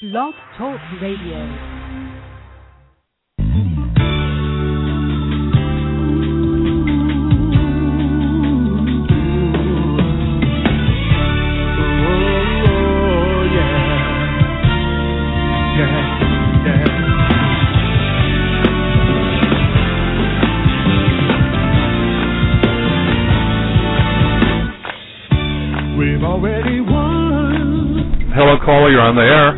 Blog Talk Radio. We've already won. Hello, caller. You're on the air.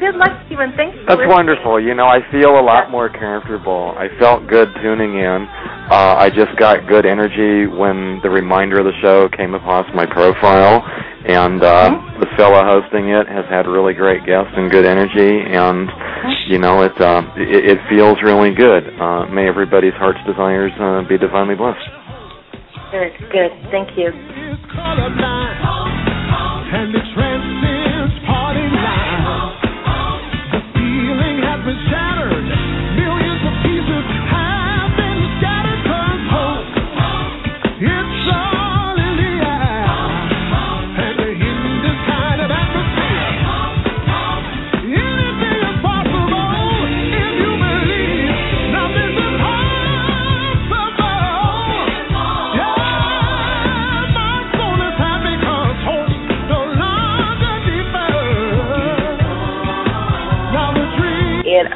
Well, good. Good luck, Stephen. Thanks. For That's wonderful. You know, I feel a lot more comfortable. I felt good tuning in. Uh, I just got good energy when the reminder of the show came across my profile, and uh, the fella hosting it has had really great guests and good energy, and you know, it uh, it, it feels really good. Uh, may everybody's heart's desires uh, be divinely blessed. Good. Good. Thank you.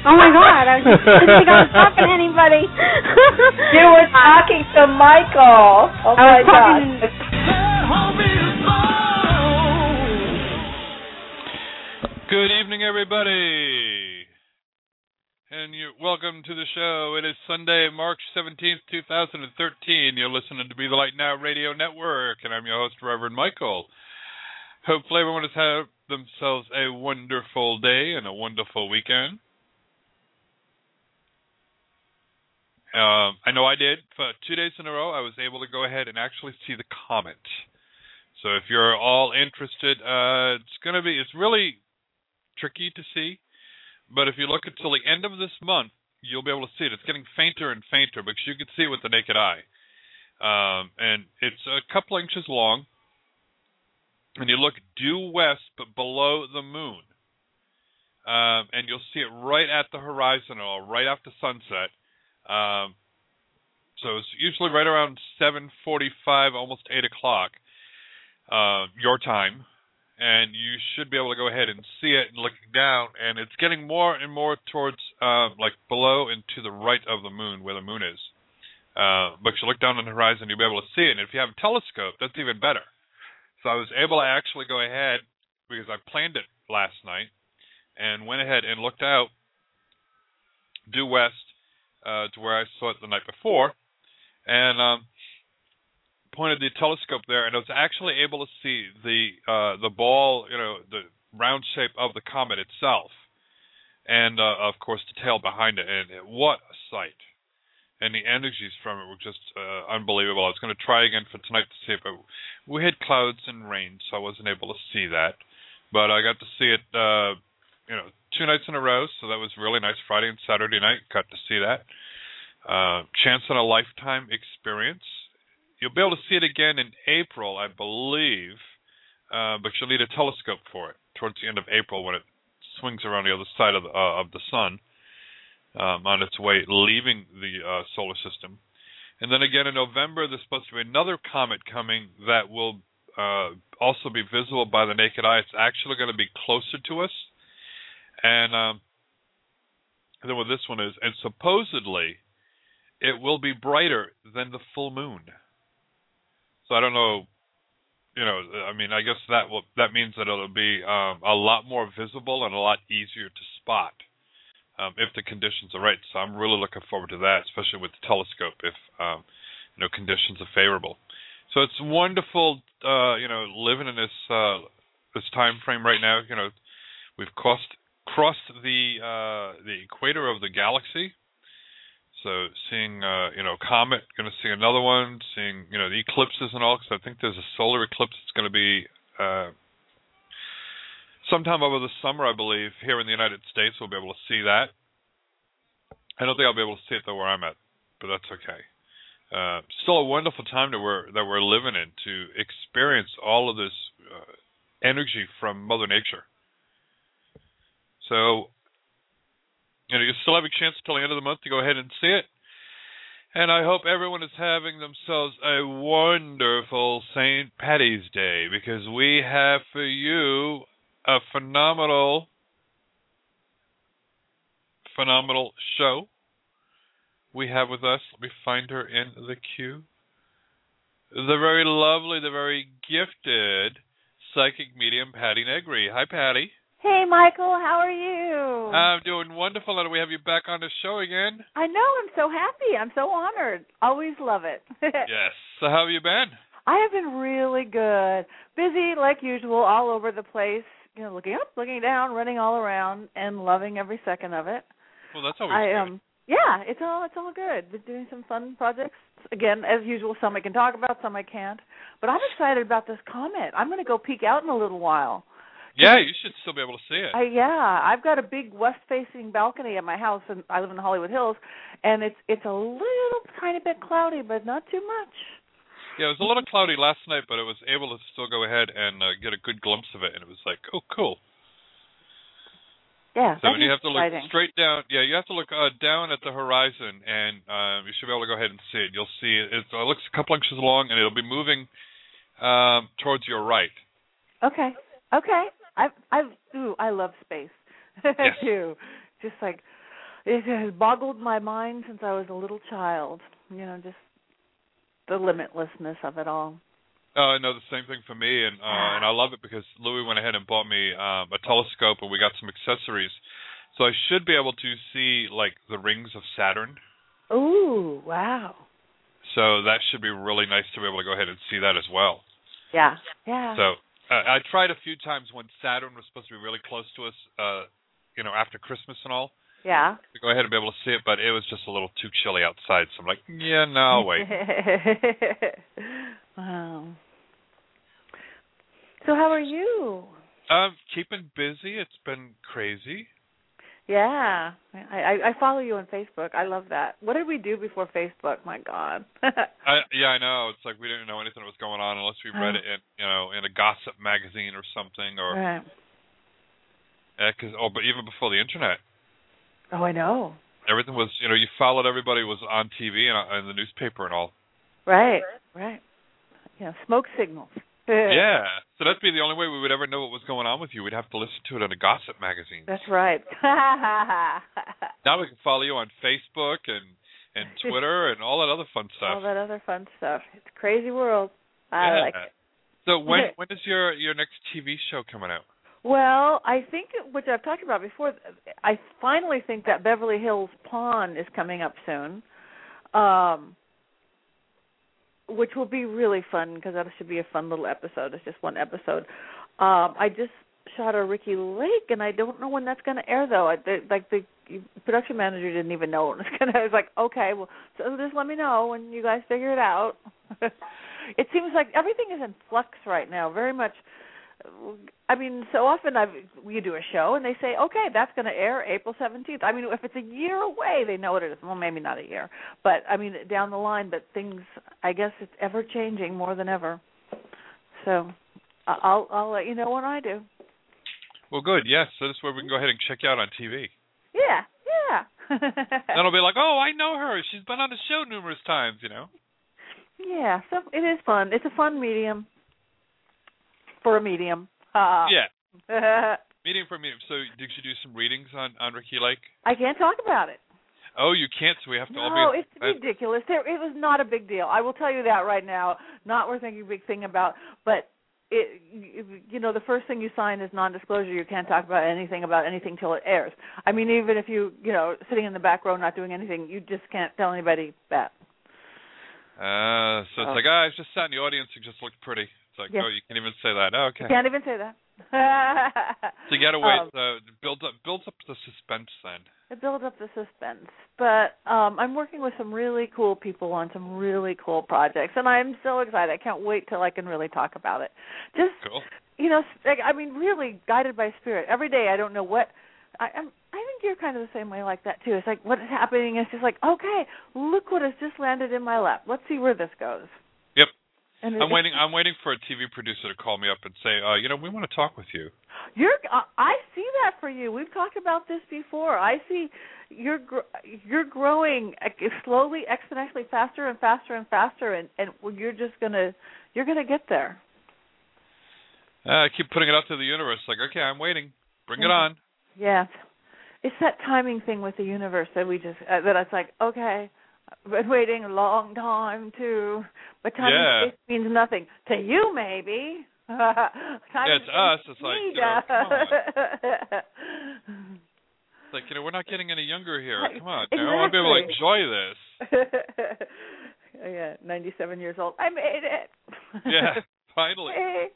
Oh my god, I just didn't think I was talking to anybody. You were talking to Michael. Oh I my was talking God. Good evening, everybody, and you're welcome to the show. It is Sunday, March seventeenth, two thousand and thirteen. You're listening to Be the Light Now Radio Network, and I'm your host, Reverend Michael. Hopefully, everyone has had themselves a wonderful day and a wonderful weekend. Um, I know I did. For two days in a row, I was able to go ahead and actually see the comet. So if you're all interested, uh, it's going to be, it's really tricky to see. But if you look until the end of this month, you'll be able to see it. It's getting fainter and fainter because you can see it with the naked eye. Um, and it's a couple inches long. And you look due west, but below the moon. Um, and you'll see it right at the horizon or right after sunset. Um, so it's usually right around 7:45, almost 8 o'clock, uh, your time, and you should be able to go ahead and see it and looking down. And it's getting more and more towards uh, like below and to the right of the moon, where the moon is. Uh, but if you look down on the horizon, you'll be able to see it. And if you have a telescope, that's even better. So I was able to actually go ahead because I planned it last night and went ahead and looked out due west uh, to where I saw it the night before, and um, pointed the telescope there, and I was actually able to see the uh, the ball, you know, the round shape of the comet itself, and uh, of course the tail behind it. And it, what a sight! And the energies from it were just uh, unbelievable. I was going to try again for tonight to see it, but we had clouds and rain, so I wasn't able to see that. But I got to see it, uh, you know, two nights in a row, so that was really nice. Friday and Saturday night, got to see that. Uh, chance in a lifetime experience. You'll be able to see it again in April, I believe, uh, but you'll need a telescope for it towards the end of April when it swings around the other side of the, uh, of the sun um, on its way leaving the uh, solar system. And then again in November, there's supposed to be another comet coming that will uh, also be visible by the naked eye. It's actually going to be closer to us, and um, then what this one is, and supposedly it will be brighter than the full moon. So I don't know, you know, I mean, I guess that will that means that it'll be um, a lot more visible and a lot easier to spot um, if the conditions are right. So I'm really looking forward to that, especially with the telescope, if um, you know conditions are favorable. So it's wonderful, uh, you know, living in this uh, this time frame right now. You know, we've crossed crossed the uh, the equator of the galaxy. So seeing, uh, you know, comet, going to see another one. Seeing, you know, the eclipses and all. Because I think there's a solar eclipse that's going to be uh, sometime over the summer, I believe, here in the United States. We'll be able to see that. I don't think I'll be able to see it though where I'm at, but that's okay. Uh, still a wonderful time that we're that we're living in to experience all of this uh, energy from Mother Nature. So, you know, you still have a chance until the end of the month to go ahead and see it. And I hope everyone is having themselves a wonderful St. Patty's Day because we have for you a phenomenal, phenomenal show we have with us. Let me find her in the queue. The very lovely, the very gifted psychic medium, Patti Negri. Hi, Patti. Hey, Michael, how are you? I'm doing wonderful, and we have you back on the show again. I know. I'm so happy. I'm so honored. Always love it. yes. So, how have you been? I have been really good. Busy like usual, all over the place. You know, looking up, looking down, running all around, and loving every second of it. Well, that's always I good. um yeah, it's all it's all good. Been doing some fun projects. Again, as usual, some I can talk about, some I can't. But I'm excited about this comet. I'm going to go peek out in a little while. Yeah, you should still be able to see it. I yeah, I've got a big west-facing balcony at my house, and I live in the Hollywood Hills, and it's it's a little tiny bit cloudy, but not too much. Yeah, it was a little cloudy last night, but I was able to still go ahead and uh, get a good glimpse of it, and it was like, oh, cool. Yeah, So you have to look exciting. straight down. Yeah, you have to look uh, down at the horizon, and um, you should be able to go ahead and see it. You'll see it. It uh, looks a couple inches long, and it'll be moving um, towards your right. Okay, okay. I I ooh, I love space. Yes. do. Just like it has boggled my mind since I was a little child. You know, just the limitlessness of it all. Oh, uh, no, the same thing for me, and uh, and I love it because Louis went ahead and bought me um, a telescope, and we got some accessories, so I should be able to see like the rings of Saturn. Ooh, wow. So that should be really nice to be able to go ahead and see that as well. Yeah, yeah. So uh, I tried a few times when Saturn was supposed to be really close to us, uh, you know, after Christmas and all, yeah. to go ahead and be able to see it, but it was just a little too chilly outside. So I'm like, yeah, no, wait. wow. So how are you? Um, keeping busy. It's been crazy. Yeah, I, I I follow you on Facebook. I love that. What did we do before Facebook? My God. I, yeah, I know. It's like we didn't know anything that was going on unless we read Oh. it in, you know, in a gossip magazine or something, or right. yeah, 'cause oh, but even before the internet, Oh, I know. everything was, you know, you followed everybody was on TV and, uh, and the newspaper and all. Right, right. Yeah, smoke signals. Yeah, so that'd be the only way we would ever know what was going on with you. We'd have to listen to it in a gossip magazine. That's right. Now we can follow you on Facebook and and Twitter and all that other fun stuff. All that other fun stuff. It's a crazy world. I yeah. like it. So when when is your your next TV show coming out? Well, I think which I've talked about before. I finally think that Beverly Hills Pawn is coming up soon, um, which will be really fun because that should be a fun little episode. It's just one episode. Um, I just shot a Ricki Lake, and I don't know when that's going to air though. I, the, like the production manager didn't even know it was going to. I was like, okay, well, so just let me know when you guys figure it out. it seems like everything is in flux right now, very much. I mean, so often I've we do a show and they say, okay, that's going to air April seventeenth. I mean, if it's a year away, they know what it is. Well, maybe not a year, but I mean down the line. But things, I guess, it's ever changing more than ever. So, I'll I'll let you know when I do. Well, good. Yes, so this is where we can go ahead and check you out on TV. Yeah, yeah. Then it'll be like, oh, I know her. She's been on the show numerous times. You know. yeah, so it is fun. It's a fun medium for a medium. Yeah. medium for medium. So did you do some readings on on Ricki Lake? I can't talk about it. Oh, you can't. So we have to all No, it's ridiculous. There, it was not a big deal. I will tell you that right now. Not worth making a big thing about. But it, you know, the first thing you sign is non-disclosure. You can't talk about anything about anything till it airs. I mean, even if you, you know, sitting in the back row not doing anything, you just can't tell anybody that. Uh, so it's Oh. like, ah, I just sat in the audience and just looked pretty. Like, Yeah. oh, you can't even say that. Oh, okay. You can't even say that. So you got to wait. Um, uh, build up, builds up the suspense then. it builds up the suspense. But um I'm working with some really cool people on some really cool projects, and I'm so excited. I can't wait till I can really talk about it. Just Cool. you know, like, I mean, really guided by spirit. Every day, I don't know what. I, I'm. I think you're kind of the same way like that too. It's like what is happening. It's just like, okay, look what has just landed in my lap. Let's see where this goes. And I'm waiting. I'm waiting for a TV producer to call me up and say, uh, you know, we want to talk with you. You're. I I see that for you. We've talked about this before. I see you're gr- you're growing uh, slowly, exponentially, faster and faster and faster, and and you're just gonna you're gonna get there. Uh, I keep putting it out to the universe. Like, okay, I'm waiting. Bring it Mhm. on. Yeah, it's that timing thing with the universe that we just uh, that it's like okay. I've been waiting a long time too, but time and Yeah. space means nothing to you, maybe. time Yeah, it's us. It's like, you know. It's like, you know, we're not getting any younger here. Come on. Know, I want to be able to enjoy this. yeah, 97 years old. I made it. Yeah, finally. Hey.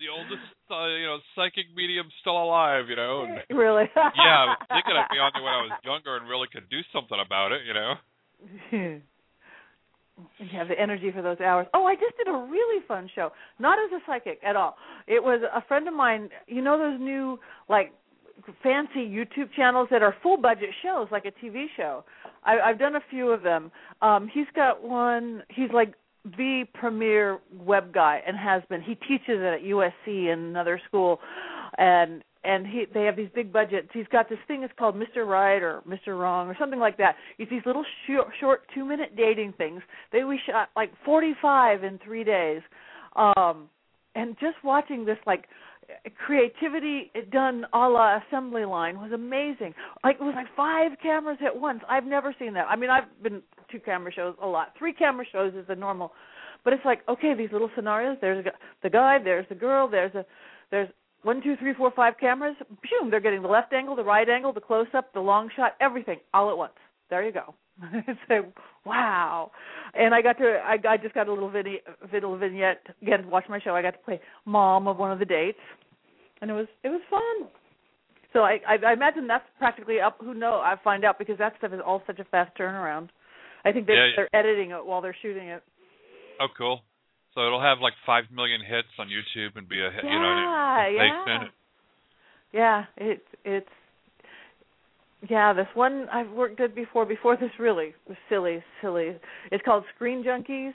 The oldest, uh, you know, psychic medium still alive. You know. And, Really? yeah, I was thinking I'd be on there when I was younger and really could do something about it. You know. you have the energy for those hours. Oh, I just did a really fun show. Not as a psychic at all. It was a friend of mine. You know those new like fancy YouTube channels that are full budget shows, like a TV show. I, I've done a few of them. Um, he's got one. He's like the premier web guy and has been. He teaches it at USC and another school, and and he they have these big budgets. He's got this thing It's called Mr. Right or Mr. Wrong or something like that. It's these little short, short two minute dating things. They we shot like forty five in three days, um, and just watching this like creativity done a la assembly line was amazing. Like it was like five cameras at once. I've never seen that. I mean, I've been two camera shows a lot. Three camera shows is the normal, but it's like okay, these little scenarios. There's the guy. There's the girl. There's a there's one, two, three, four, five cameras. Boom! They're getting the left angle, the right angle, the close up, the long shot, everything all at once. There you go. it's like wow. And I got to I, I just got a little video, little vignette again to watch my show. I got to play mom of one of the dates, and it was it was fun. So I I, I imagine that's practically up. Who know? I find out because that stuff is all such a fast turnaround. I think they yeah. they're editing it while they're shooting it. Oh, cool. So it'll have like five million hits on YouTube and be a hit. Yeah, you know, it- yeah. it. Yeah, it's it's yeah, this one I've worked at before before this really silly, silly. It's called Screen Junkies.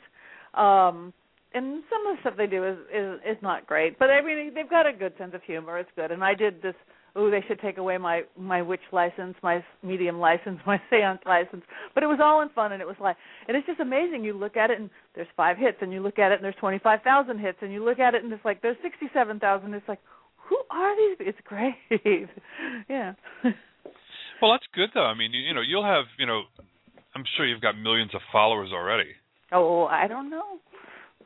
Um and some of the stuff they do is is is not great. But I mean they've got a good sense of humor. It's good. And I did this oh, they should take away my my witch license, my medium license, my seance license. But it was all in fun and it was like and it's just amazing. You look at it and there's five hits and you look at it and there's twenty five thousand hits and you look at it and it's like there's sixty seven thousand. It's like who are these? It's great. yeah. Well, that's good though. I mean, you, you know, you'll have, you know, I'm sure you've got millions of followers already. Oh, I don't know.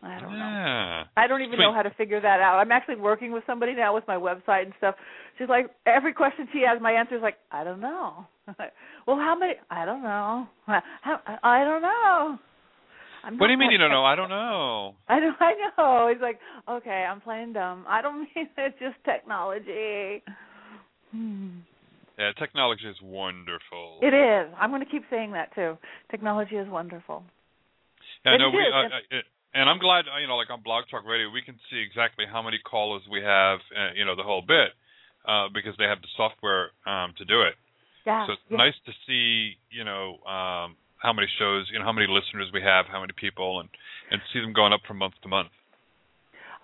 I don't know. I don't even Sweet. know how to figure that out. I'm actually working with somebody now with my website and stuff. She's like, every question she has, my answer is like, I don't know. well, how many? I don't know. How, I don't know. I'm What do you mean you don't know? I don't know. I know. I know. He's like, okay, I'm playing dumb. I don't mean it's just technology. Hmm. Yeah, technology is wonderful. It is. I'm going to keep saying that too. Technology is wonderful. Yeah, It no, we, is, uh, uh, it, and I'm glad, you know, like on Blog Talk Radio, we can see exactly how many callers we have, uh, you know, the whole bit, uh, because they have the software um, to do it. Yeah. so it's yeah. nice to see, you know, um, how many shows, you know, how many listeners we have, how many people, and and see them going up from month to month.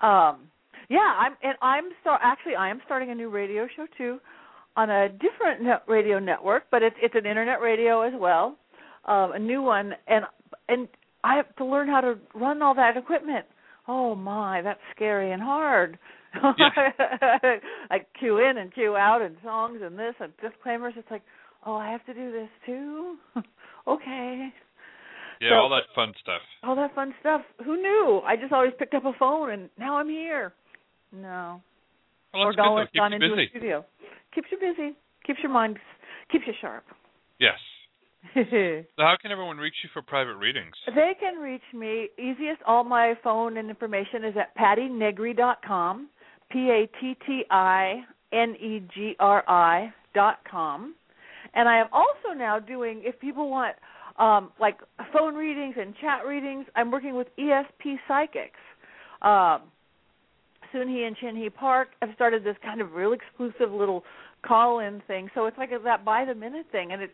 Um, yeah, I'm and I'm so actually I am starting a new radio show too, on a different net radio network, but it's it's an internet radio as well, um, a new one, and and I have to learn how to run all that equipment. Oh my, that's scary and hard. I cue in and cue out and songs and this and disclaimers. It's like, oh, I have to do this too. okay. Yeah, So- all that fun stuff. all that fun stuff. Who knew? I just always picked up a phone and now I'm here. No. Well, or that's good though. gone, gone into busy. a studio. Keeps you busy. Keeps your mind keeps you sharp. Yes. So how can everyone reach you for private readings? They can reach me easiest all my phone and information is at pattinegri.com. P A T T I N E G R I dot com. And I am also now doing if people want um like phone readings and chat readings, I'm working with ESP Psychics. Um Soonhee and Chinhee Park have started this kind of real exclusive little call-in thing. So it's like a, that by the minute thing, and it's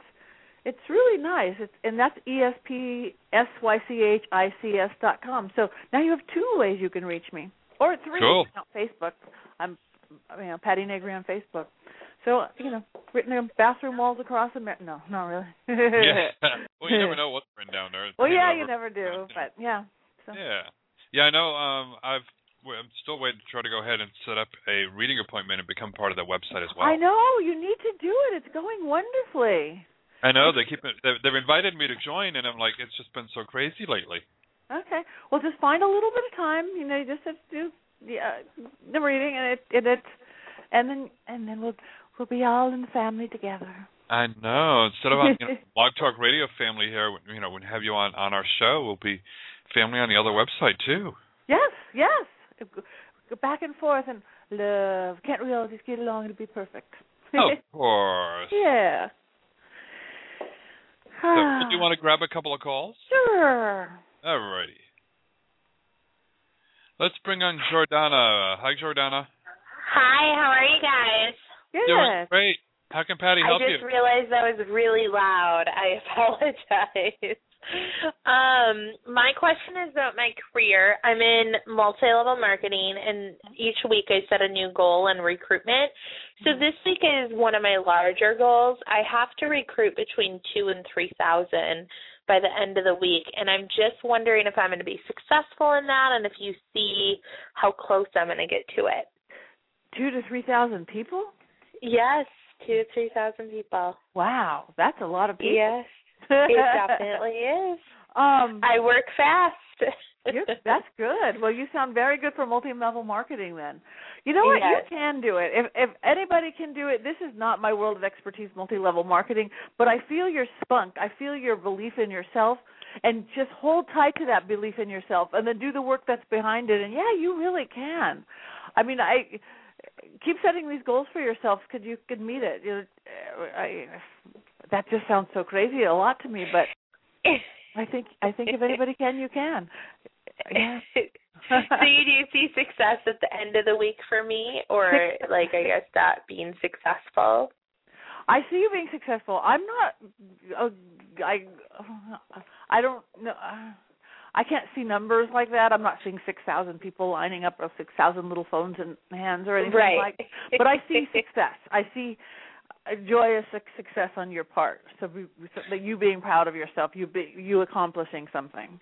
it's really nice. It's and that's ESP S Y C H I C S dot com. So now you have two ways you can reach me, or three. Cool. On Facebook, I'm you know Patti Negri on Facebook. So you know, written on bathroom walls across America. No, not really. yeah. Well, you never know what's written down there. Well, yeah, you never do, but yeah. So. Yeah. Yeah, I know. Um, I've. I'm still waiting to try to go ahead and set up a reading appointment and become part of that website as well. I know you need to do it. It's going wonderfully. I know they keep it. They've, they've invited me to join, and I'm like, it's just been so crazy lately. Okay. Well, just find a little bit of time. You know, you just have to do the uh, the reading, and it and it, and then and then we'll we'll be all in the family together. I know. Instead of on you know, Blog Talk Radio family here, you know, when have you on on our show, we'll be family on the other website too. Yes, yes. Go back and forth and love. Can't we all just get along and be perfect? of course. yeah. So, do ah. you want to grab a couple of calls? Sure. All righty. Let's bring on Jordana. Hi, Jordana. Hi, how are you guys? Doing great. How can Patti help you? I just you? realized that was really loud. I apologize. Um, my question is about my career. I'm in multi-level marketing, and each week I set a new goal in recruitment. So this week is one of my larger goals. I have to recruit between two and three thousand by the end of the week, and I'm just wondering if I'm going to be successful in that, and if you see how close I'm going to get to it. Two to three thousand people. Yes, two to three thousand people. Wow, that's a lot of people. Yes, it definitely is. Um, I work fast. That's good. Well, you sound very good for multi-level marketing. Then, you know what? Yes. You can do it. If if anybody can do it, this is not my world of expertise, multi-level marketing. But I feel your spunk. I feel your belief in yourself, and just hold tight to that belief in yourself, and then do the work that's behind it. And yeah, you really can. I mean, I keep setting these goals for yourself because you could meet it. You know, I, that just sounds so crazy a lot to me, but I think I think if anybody can, you can. Yeah. so you do you see success at the end of the week for me, or like I guess that being successful. I see you being successful. I'm not. Uh, I. I don't know. I can't see numbers like that. I'm not seeing six thousand people lining up or six thousand little phones in hands or anything Right. like. But I see success. I see a joyous suc- success on your part. So, be, so that you being proud of yourself, you be, you accomplishing something.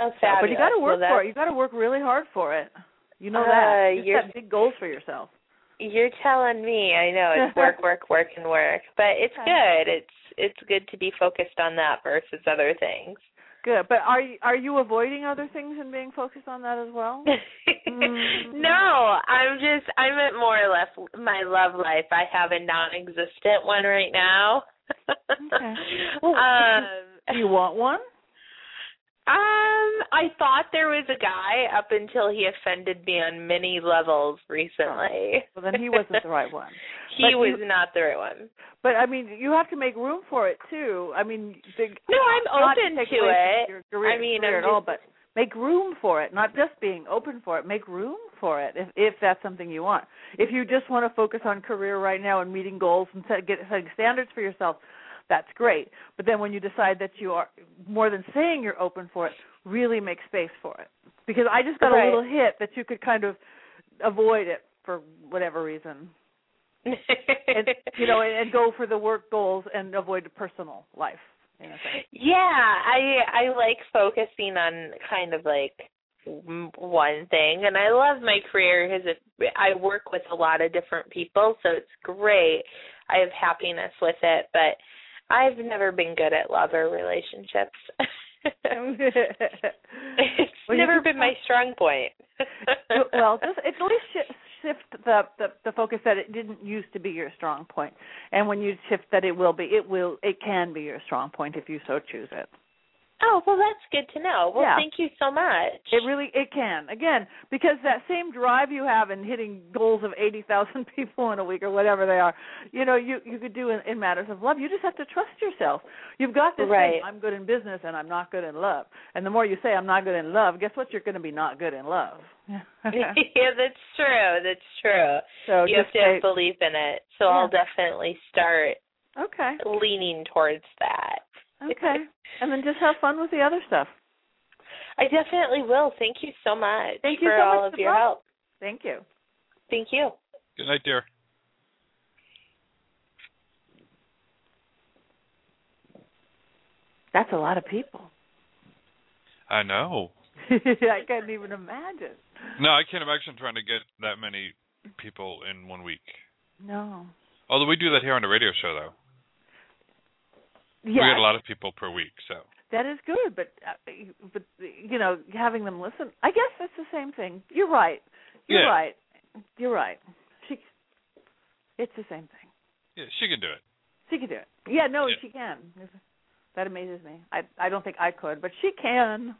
Oh, So, but you got to work Well, for it. You got to work really hard for it. You know Uh, that. You set big goals for yourself. You're telling me. I know it's work, work, work, and work, but it's good. It's it's good to be focused on that versus other things. Good. But are you are you avoiding other things and being focused on that as well? Mm. no, I'm just I'm at more or less my love life. I have a non-existent one right now. Okay. um, Do you want one? Um, I thought there was a guy up until he offended me on many levels recently. Well, then he wasn't the right one. He But was you- not the right one. But I mean, you have to make room for it too. I mean, the, No, I'm open take to it. career, I mean, at all, but make room for it. Not just being open for it. Make room for it if if that's something you want. If you just want to focus on career right now and meeting goals and set, get setting standards for yourself, that's great. But then when you decide that you are more than saying you're open for it, really make space for it. Because I just got Right. a little hit that you could kind of avoid it for whatever reason and you know, and, and go for the work goals and avoid the personal life. Yeah, I I like focusing on kind of like one thing, and I love my career because I work with a lot of different people, so it's great. I have happiness with it, but I've never been good at lover relationships. it's Well, never been my strong point. well, just at least shift the, the the focus that it didn't used to be your strong point, and when you shift that it will be, it will, it can be your strong point if you so choose it. Oh well, that's good to know. Well, Yeah. thank you so much. It really it can again because that same drive you have in hitting goals of eighty thousand people in a week or whatever they are, you know you you could do in, in matters of love. You just have to trust yourself. You've got this Right. thing. I'm good in business and I'm not good in love. And the more you say I'm not good in love, guess what? You're going to be not good in love. yeah, that's true. That's true. so you have to have say, belief in it. So Yeah. I'll definitely start okay, leaning towards that. Okay, and then just have fun with the other stuff. I definitely will. Thank you so much Thank you for so all much of your calling. help. Thank you. Thank you. Good night, dear. That's a lot of people. I know. I can't even imagine. No, I can't imagine trying to get that many people in one week. No. Although we do that here on the radio show, though. We Yeah. get a lot of people per week, so. That is good, but uh, but you know, having them listen. I guess it's the same thing. You're right. You're Yeah. right. You're right. She, it's the same thing. Yeah, she can do it. She can do it. Yeah, no, Yeah. she can. That amazes me. I I don't think I could, but she can.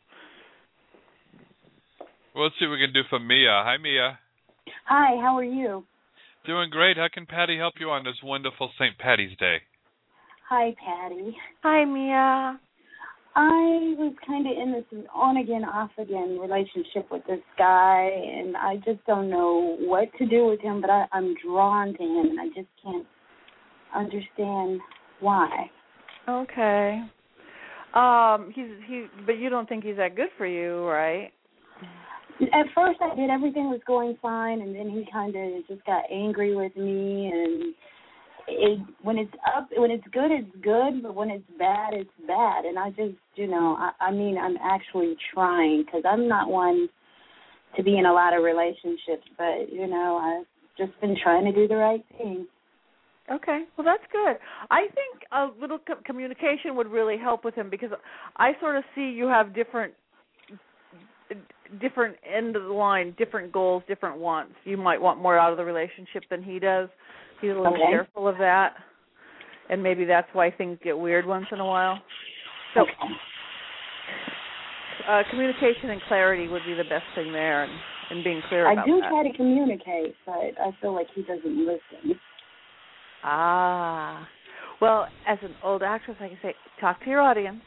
Well, let's see what we can do for Mia. Hi, Mia. Hi, how are you? Doing great. How can Patti help you on this wonderful St. Patty's Day? Hi, Patti. Hi, Mia. I was kind of in this on again, off again relationship with this guy, and I just don't know what to do with him, but I, I'm drawn to him, and I just can't understand why. Okay. Um, he's he, but you don't think he's that good for you, right? At first, I did everything was going fine, and then he kind of just got angry with me, and it when it's up, when it's good, it's good, but when it's bad, it's bad, and I just, you know, I, I mean, I'm actually trying because I'm not one to be in a lot of relationships, but you know, I've just been trying to do the right thing. Okay, well that's good. I think a little co- communication would really help with him because I sort of see you have different different end of the line, different goals, different wants. You might want more out of the relationship than he does. He's a little Okay. careful of that. And maybe that's why things get weird once in a while. So uh communication and clarity would be the best thing there and, and being clear I about do try to communicate, but I feel like he doesn't listen. Ah. Well, as an old actress, I can say, talk to your audience,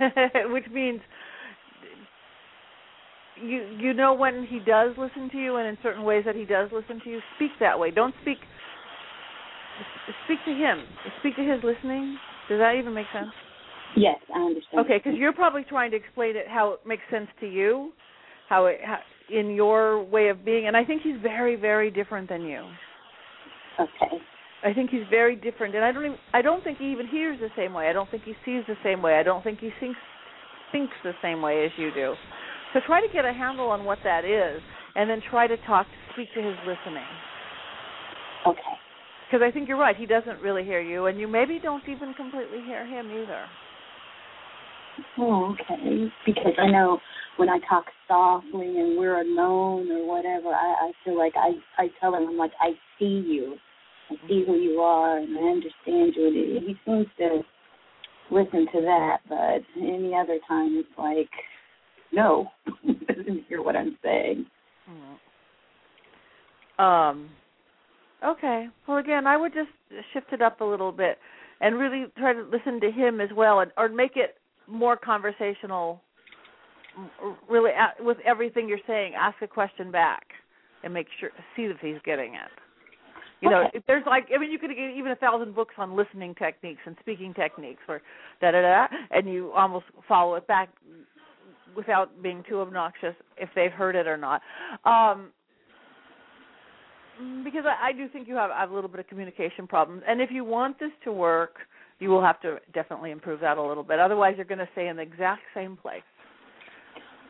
which means you you know when he does listen to you, and in certain ways that he does listen to you. Speak that way. Don't speak. Speak to him. Speak to his listening. Does that even make sense? Yes, I understand. Okay, because you're probably trying to explain it how it makes sense to you, how it how, in your way of being, and I think he's very, very different than you. Okay. I think he's very different, and I don't even, I don't think he even hears the same way. I don't think he sees the same way. I don't think he thinks thinks the same way as you do. So try to get a handle on what that is, and then try to talk, to speak to his listening. Okay. Because I think you're right. He doesn't really hear you, and you maybe don't even completely hear him either. Oh, okay. Because I know when I talk softly and we're alone or whatever, I, I feel like I I tell him I'm like I see you, I see who you are, and I understand you. And he seems to listen to that, but any other time it's like no, doesn't hear what I'm saying. Um. Okay. Well, again, I would just shift it up a little bit and really try to listen to him as well, and or make it more conversational. Really, with everything you're saying, ask a question back and make sure see if he's getting it. You know, Okay. if there's like, I mean, you could get even a thousand books on listening techniques and speaking techniques, or da da da, and you almost follow it back without being too obnoxious if they've heard it or not. Um, because I, I do think you have, have a little bit of communication problems, and if you want this to work, you will have to definitely improve that a little bit. Otherwise, you're going to stay in the exact same place.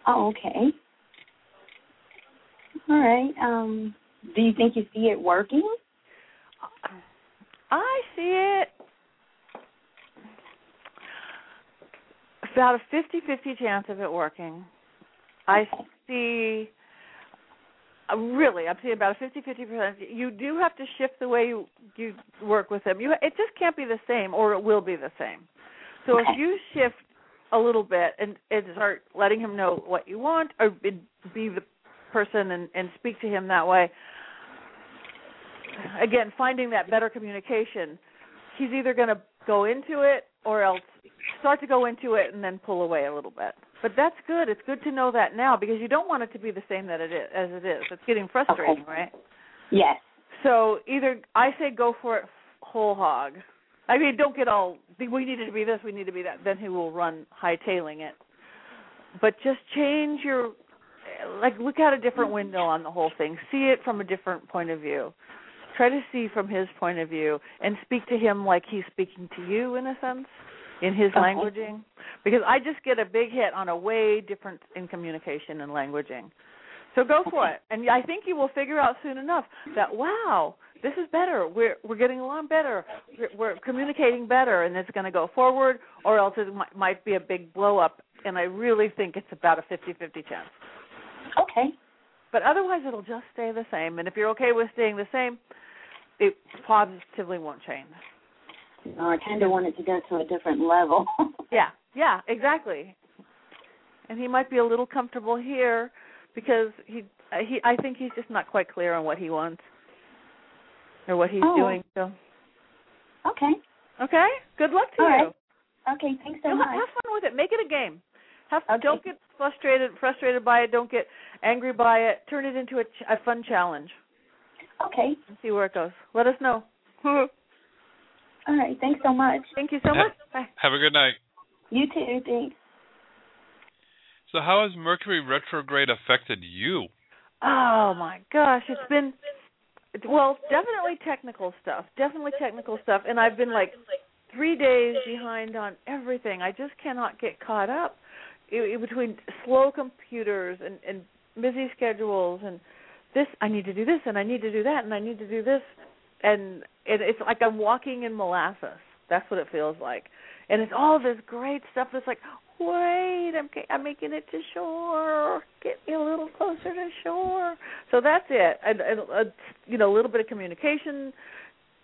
Oh, okay. All right. Um, do you think you see it working? I see it about a fifty-fifty chance of it working. I see uh, really I'm seeing about a fifty-fifty percent. You do have to shift the way you you work with them. You it just can't be the same or it will be the same. So if you shift a little bit and, and start letting him know what you want or be be the person and, and speak to him that way again finding that better communication he's either going to go into it or else start to go into it and then pull away a little bit but that's good. It's good to know that now because you don't want it to be the same that it is as it is. It's getting frustrating Okay. right? Yes. so either i say go for it whole hog. I mean don't get all we need it to be this we need to be that. Then he will run hightailing it. But just change your like look out a different window on the whole thing. See it from a different point of view. Try to see from his point of view and speak to him like he's speaking to you in a sense in his Okay. languaging? Because i just get a big hit on a way different in communication and languaging. So go for it. And i think you will figure out soon enough that wow this is better. We're we're getting along better. We're, we're communicating better and it's going to go forward or else it might, might be a big blow up and i really think it's about a fifty fifty chance. Okay. but otherwise it'll just stay the same. And if you're okay with staying the same it positively won't change No, I kind of wanted to go to a different level. yeah yeah exactly and he might be a little comfortable here because he uh, he i think he's just not quite clear on what he wants or what he's Oh. doing so okay. okay good luck to All you right. Okay. Thanks so Have- much. have fun with it make it a game have Okay. don't get frustrated frustrated by it don't get angry by it turn it into a, ch- a fun challenge Okay. and see where it goes let us know All right. Thanks so much. thank you so much bye Have a good night. You too. Thanks. So, how has Mercury retrograde affected you? Oh my gosh, it's been well, definitely technical stuff. Definitely technical stuff and I've been like 3 days behind on everything. I just cannot get caught up I- I- between slow computers and and busy schedules and this I need to do this and I need to do that and I need to do this and it, it's like I'm walking in molasses. That's what it feels like. And it's all this great stuff that's like, wait, I'm I'm making it to shore. Get me a little closer to shore. So that's it. And, and uh, you know, a little bit of communication,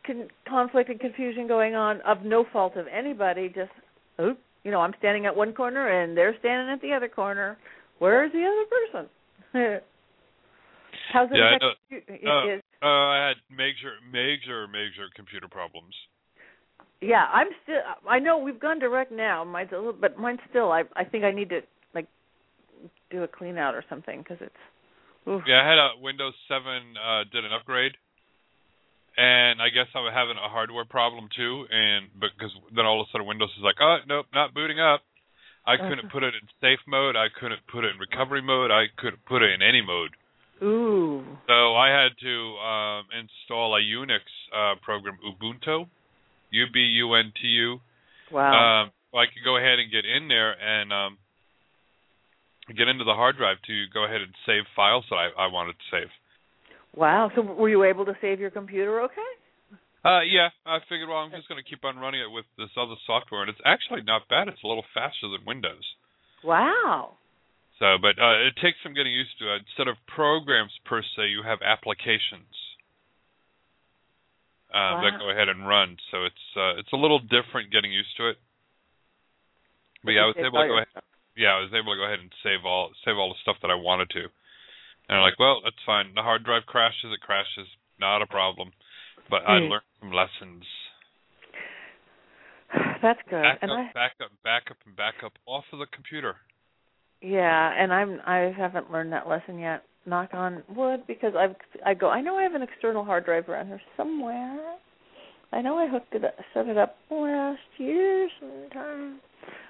con- conflict and confusion going on of no fault of anybody. Just, oop, you know, I'm standing at one corner and they're standing at the other corner. Where's the other person? How's it Yeah, I affect know. you? Uh, is- Uh, I had major, major, major computer problems. Yeah, I'm still. I know we've gone direct now. Mine's a little, but mine's still. I I think I need to like do a clean out or something because it's. Oof. Yeah, I had a Windows 7 uh, did an upgrade, and I guess I was having a hardware problem too. And because then all of a sudden Windows is like, oh nope, not booting up. I couldn't put it in safe mode. I couldn't put it in recovery mode. I couldn't put it in any mode. Ooh. So I had to um, install a Unix uh, program, Ubuntu, U B U N T U. Wow. Um, I could go ahead and get in there and um, get into the hard drive to go ahead and save files that I, I wanted to save. wow. So were you able to save your computer? Okay. Uh, yeah, I figured. Well, I'm just going to keep on running it with this other software, and it's actually not bad. It's a little faster than Windows. Wow. So, but uh, it takes some getting used to. Instead of programs per se, you have applications uh, Wow. that go ahead and run. So it's uh, it's a little different getting used to it. But yeah, I was able to go ahead. Yeah, I was able to go ahead and save all save all the stuff that I wanted to. And I'm like, well, that's fine. The hard drive crashes, it crashes, not a problem. But I Hmm. learned some lessons. That's good. Back and I back up, back up, and back up off of the computer. Yeah, and I'm I haven't learned that lesson yet. Knock on wood because I've I go I know I have an external hard drive around here somewhere. I know I hooked it up, set it up last year sometime.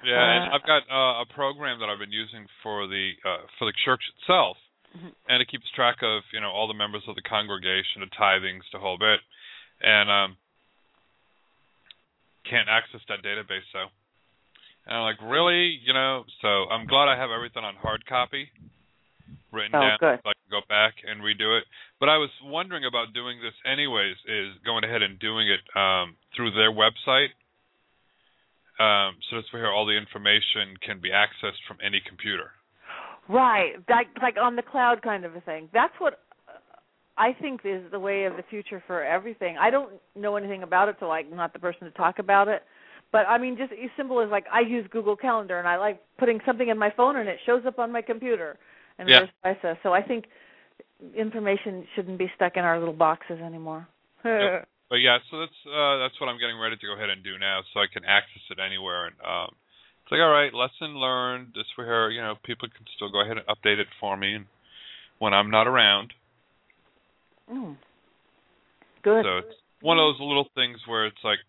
Yeah, and Uh, I've got uh, a program that I've been using for the uh, for the church itself, Mhm. and it keeps track of you know all the members of the congregation, the tithings, the whole bit, and um, can't access that database. So, and I'm like, really, you know? So I'm glad I have everything on hard copy, written Oh, down, good. so I can go back and redo it. But I was wondering about doing this anyways. Is going ahead and doing it um, through their website. Um, so that's where all the information can be accessed from any computer. Right, like like on the cloud kind of a thing. That's what I think is the way of the future for everything. I don't know anything about it, so I'm not the person to talk about it. But I mean, just as simple as like I use Google Calendar, and I like putting something in my phone, and it shows up on my computer, and Yeah. vice versa. So I think information shouldn't be stuck in our little boxes anymore. Yep. But yeah, so that's uh, that's what I'm getting ready to go ahead and do now, so I can access it anywhere. And um, it's like, all right, lesson learned. This where you know people can still go ahead and update it for me, and when I'm not around. Mm. Good. So it's one of those little things where it's like,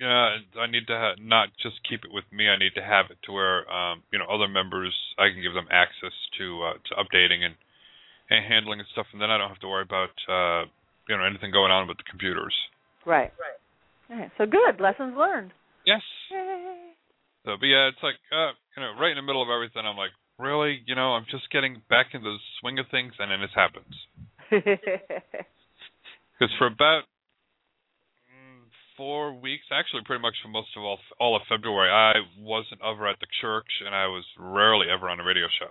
yeah, I need to ha- not just keep it with me. I need to have it to where um, you know other members I can give them access to uh, to updating and and handling and stuff, and then I don't have to worry about uh, you know anything going on with the computers. Right. Right. Okay, So good. Lessons learned. Yes. Yay. So, but yeah, it's like, uh, you know, right in the middle of everything, I'm like, really, you know, I'm just getting back into the swing of things, and then this happens. Because for about four weeks, actually, pretty much for most of all all of February, I wasn't ever at the church, and I was rarely ever on a radio show,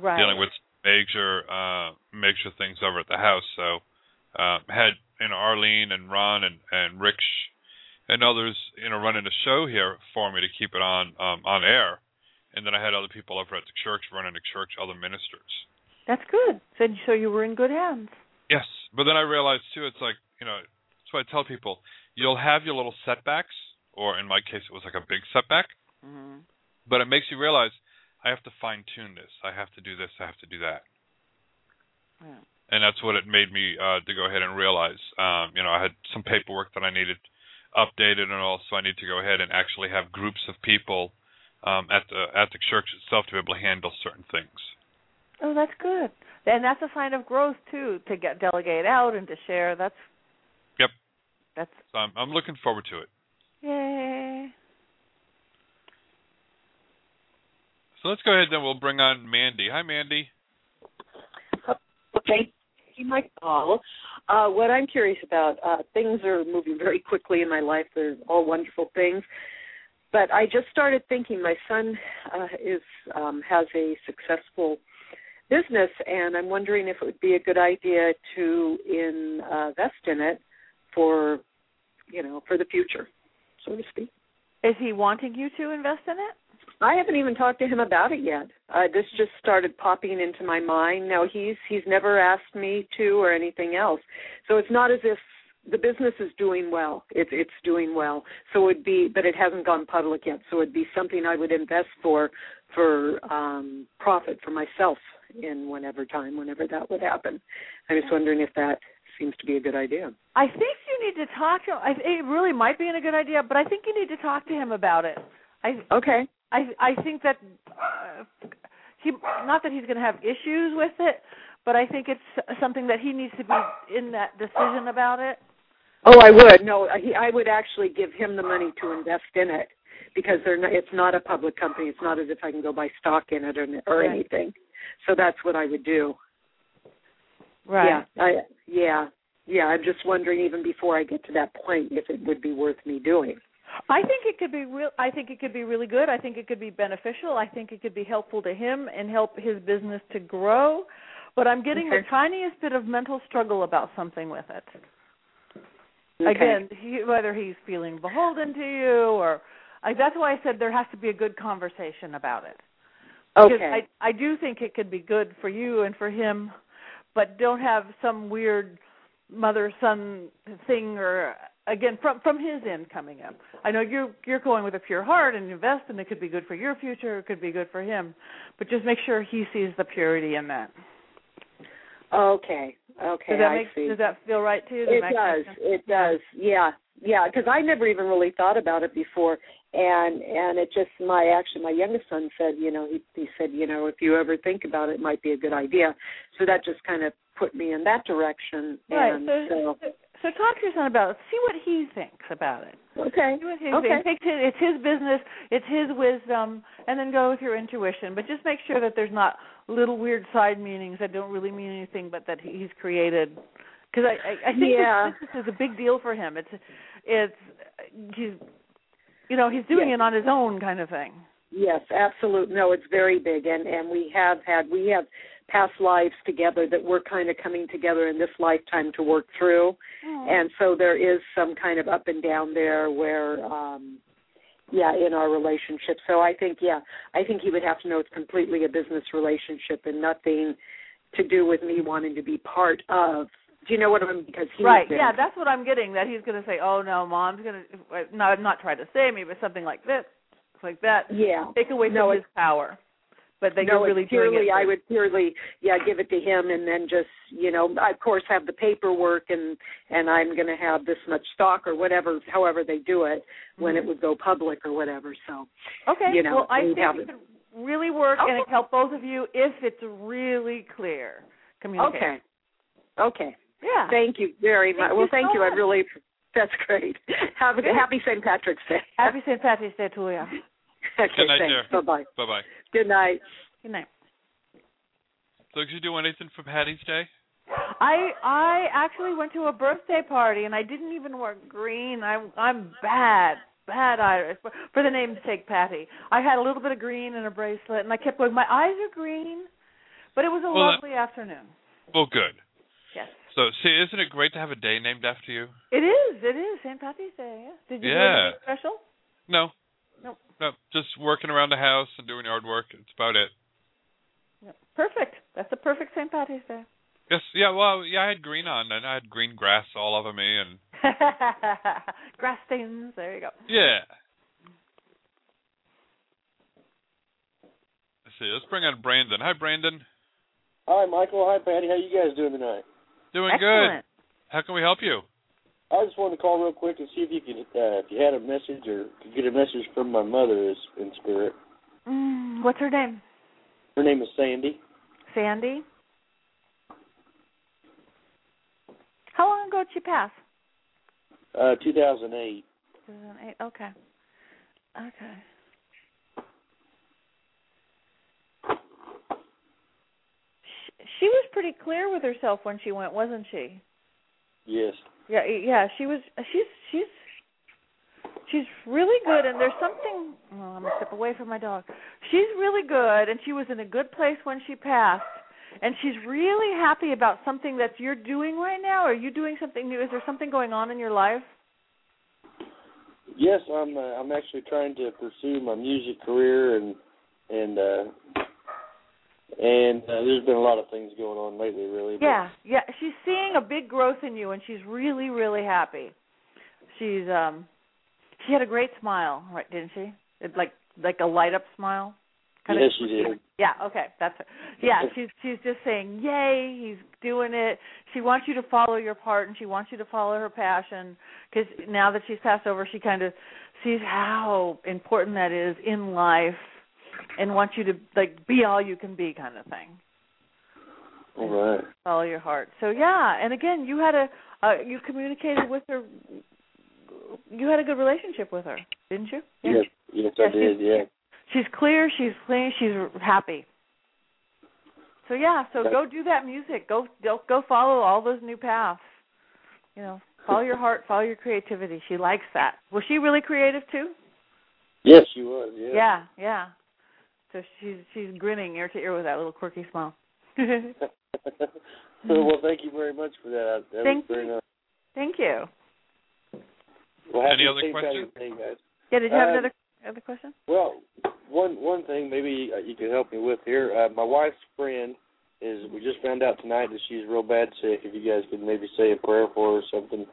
right. dealing with major, uh, major things over at the house. So, uh, had you know Arlene and Ron and and Rich and others, you know, running the show here for me to keep it on um, on air, and then I had other people over at the church running the church, other ministers. That's good. So, so you were in good hands. Yes, but then I realized too, it's like you know, that's why I tell people, you'll have your little setbacks, or in my case, it was like a big setback, Mm-hmm. but it makes you realize I have to fine tune this, I have to do this, I have to do that, Yeah. and that's what it made me uh, to go ahead and realize. Um, you know, I had some paperwork that I needed updated, and also I need to go ahead and actually have groups of people um, at the at the church itself to be able to handle certain things. Oh, that's good. And that's a sign of growth too, to get delegate out and to share. That's. That's So I'm, I'm looking forward to it. yay. So let's go ahead then. We'll bring on Mandy. Hi, Mandy. Okay, taking my call. Uh, what I'm curious about, uh, things are moving very quickly in my life. They're all wonderful things. But I just started thinking my son uh, is um, has a successful business, and I'm wondering if it would be a good idea to invest in it for, you know, for the future, so to speak. Is he wanting you to invest in it? I haven't even talked to him about it yet. Uh, this just started popping into my mind. Now he's he's never asked me to or anything else. So it's not as if the business is doing well. It's it's doing well. So it'd be, but it hasn't gone public yet. So it'd be something I would invest for for um, profit for myself in whenever time, whenever that would happen. I was wondering if that seems to be a good idea. I think you need to talk to him. I, it really might be a good idea, but I think you need to talk to him about it. I Okay. I I think that uh, he not that he's going to have issues with it, but I think it's something that he needs to be in that decision about it. Oh, I would. No, he, I would actually give him the money to invest in it because they're not, it's not a public company. It's not as if I can go buy stock in it or, or Right. anything. So that's what I would do. Right. Yeah. I, yeah. yeah, I'm just wondering even before I get to that point if it would be worth me doing. I think it could be real. I think it could be really good. I think it could be beneficial. I think it could be helpful to him and help his business to grow. But I'm getting Okay. the tiniest bit of mental struggle about something with it. Okay. Again, he, whether he's feeling beholden to you or I, that's why I said there has to be a good conversation about it. Because Okay. I I do think it could be good for you and for him, but don't have some weird mother son thing or again from from his end coming up. I know you're you're going with a pure heart and invest and it could be good for your future, it could be good for him. But just make sure he sees the purity in that. Okay. Okay. does that I make see. does that feel right to you? It does. It does. Yeah. Yeah. Because I never even really thought about it before, and and it just my actually my youngest son said, you know, he he said, you know, if you ever think about it, it might be a good idea. So that just kind of put me in that direction. Right. And So, so so talk to your son about it. See what he thinks about it. Okay. See what he Okay. thinks. It's his, it's his business. It's his wisdom, and then go with your intuition. But just make sure that there's not little weird side meanings that don't really mean anything, but that he's created. Because I, I, I think Yeah. this, this is a big deal for him. It's it's he's you know he's doing Yes. it on his own kind of thing. Yes, absolute. No, it's very big, and and we have had we have past lives together that we're kind of coming together in this lifetime to work through, and so there is some kind of up and down there where, um yeah, in our relationship. So I think, yeah, I think he would have to know it's completely a business relationship and nothing to do with me wanting to be part of. Do you know what I mean? Because he's right. Yeah, that's what I'm getting. That he's going to say, "Oh no, mom's going to not not try to say me, but something like this, like that." Yeah. Take away No, from his power. But that no, you're really purely. I would purely, yeah, give it to him, and then just, you know, I of course have the paperwork, and and I'm going to have this much stock or whatever, however they do it, when it mm-hmm. would go public or whatever. So, Okay. you know, well, I think have it it. could really work, and it help both of you if it's really clear communication. Okay. Okay. Yeah. Thank you very Thank much. you well, thank so you. I really, that's great. Have a Good. happy St. Patrick's Day. Happy St. Patrick's Day to you. okay. Good night, thanks. Bye bye. Bye bye. Good night. Good night. So did you do anything for Patty's Day? I I actually went to a birthday party and I didn't even wear green. I'm I'm bad, bad Irish for, for the namesake Patty. I had a little bit of green and a bracelet, and I kept going. My eyes are green, but it was a Well, that- lovely afternoon. Well, good. Yes, So, see, isn't it great to have a day named after you? it is. It is St. Patty's Day. Yeah. Did you do Yeah. anything special? No. Nope. No, just working around the house and doing yard work. It's about it. No. Perfect. That's a perfect St. Patty's Day. Yes, yeah, well, yeah, I had green on, and I had green grass all over me, and Grass stains. There you go. yeah. Let's see, let's bring on Brandon. Hi, Brandon. Hi, Michael. Hi, Patti. How you guys doing tonight? Doing Excellent. good. How can we help you? I just wanted to call real quick and see if you could, uh, if you had a message or could get a message from my mother is in spirit. Mm, what's her name? Her name is Sandy. Sandy. How long ago did she pass? Uh, 2008. 2008. Okay. Okay. She, was pretty clear with herself when she went, wasn't she? Yes. Yeah, yeah. She was. She's she's she's really good, and there's something. Oh, I'm gonna step away from my dog. She's really good, and she was in a good place when she passed. And she's really happy about something that you're doing right now. Are you doing something new? Is there something going on in your life? Yes, I'm. Uh, I'm actually trying to pursue my music career and and uh, and uh, there's been a lot of things going on lately, really. but- Yeah, yeah. She's seeing a big growth in you, and she's really, really happy. She's um, she had a great smile, right? Didn't she? It, like like a light up smile. Kinda- she did. Yeah. Okay, that's her. Yeah, she's she's just saying, "Yay, he's doing it." She wants you to follow your part, and she wants you to follow her passion. Because now that she's passed over, she kind of sees how important that is in life, and wants you to like be all you can be, kind of thing All right. follow your heart. So yeah, and again, you had a uh, you communicated with her. You had a good relationship with her, didn't you? Yes. Yes, Yeah, I did. Yeah. She's clear. She's clean. She's happy. So yeah, so go do that music. Go go go follow all those new paths. You know, follow your heart, follow your creativity. She likes that. Was she really creative too? Yes, she was. Yeah. Yeah, yeah. So she's she's grinning ear to ear with that little quirky smile. so, well, thank you very much for that. That Thank was very you. nice. Thank you. Well, happy Any other questions? Patrick's Day, guys. Yeah, did you have Um, another other question? Well, one one thing maybe uh, you could help me with here. Uh, my wife's friend is. We just found out tonight that she's real bad sick. If you guys could maybe say a prayer for her or something,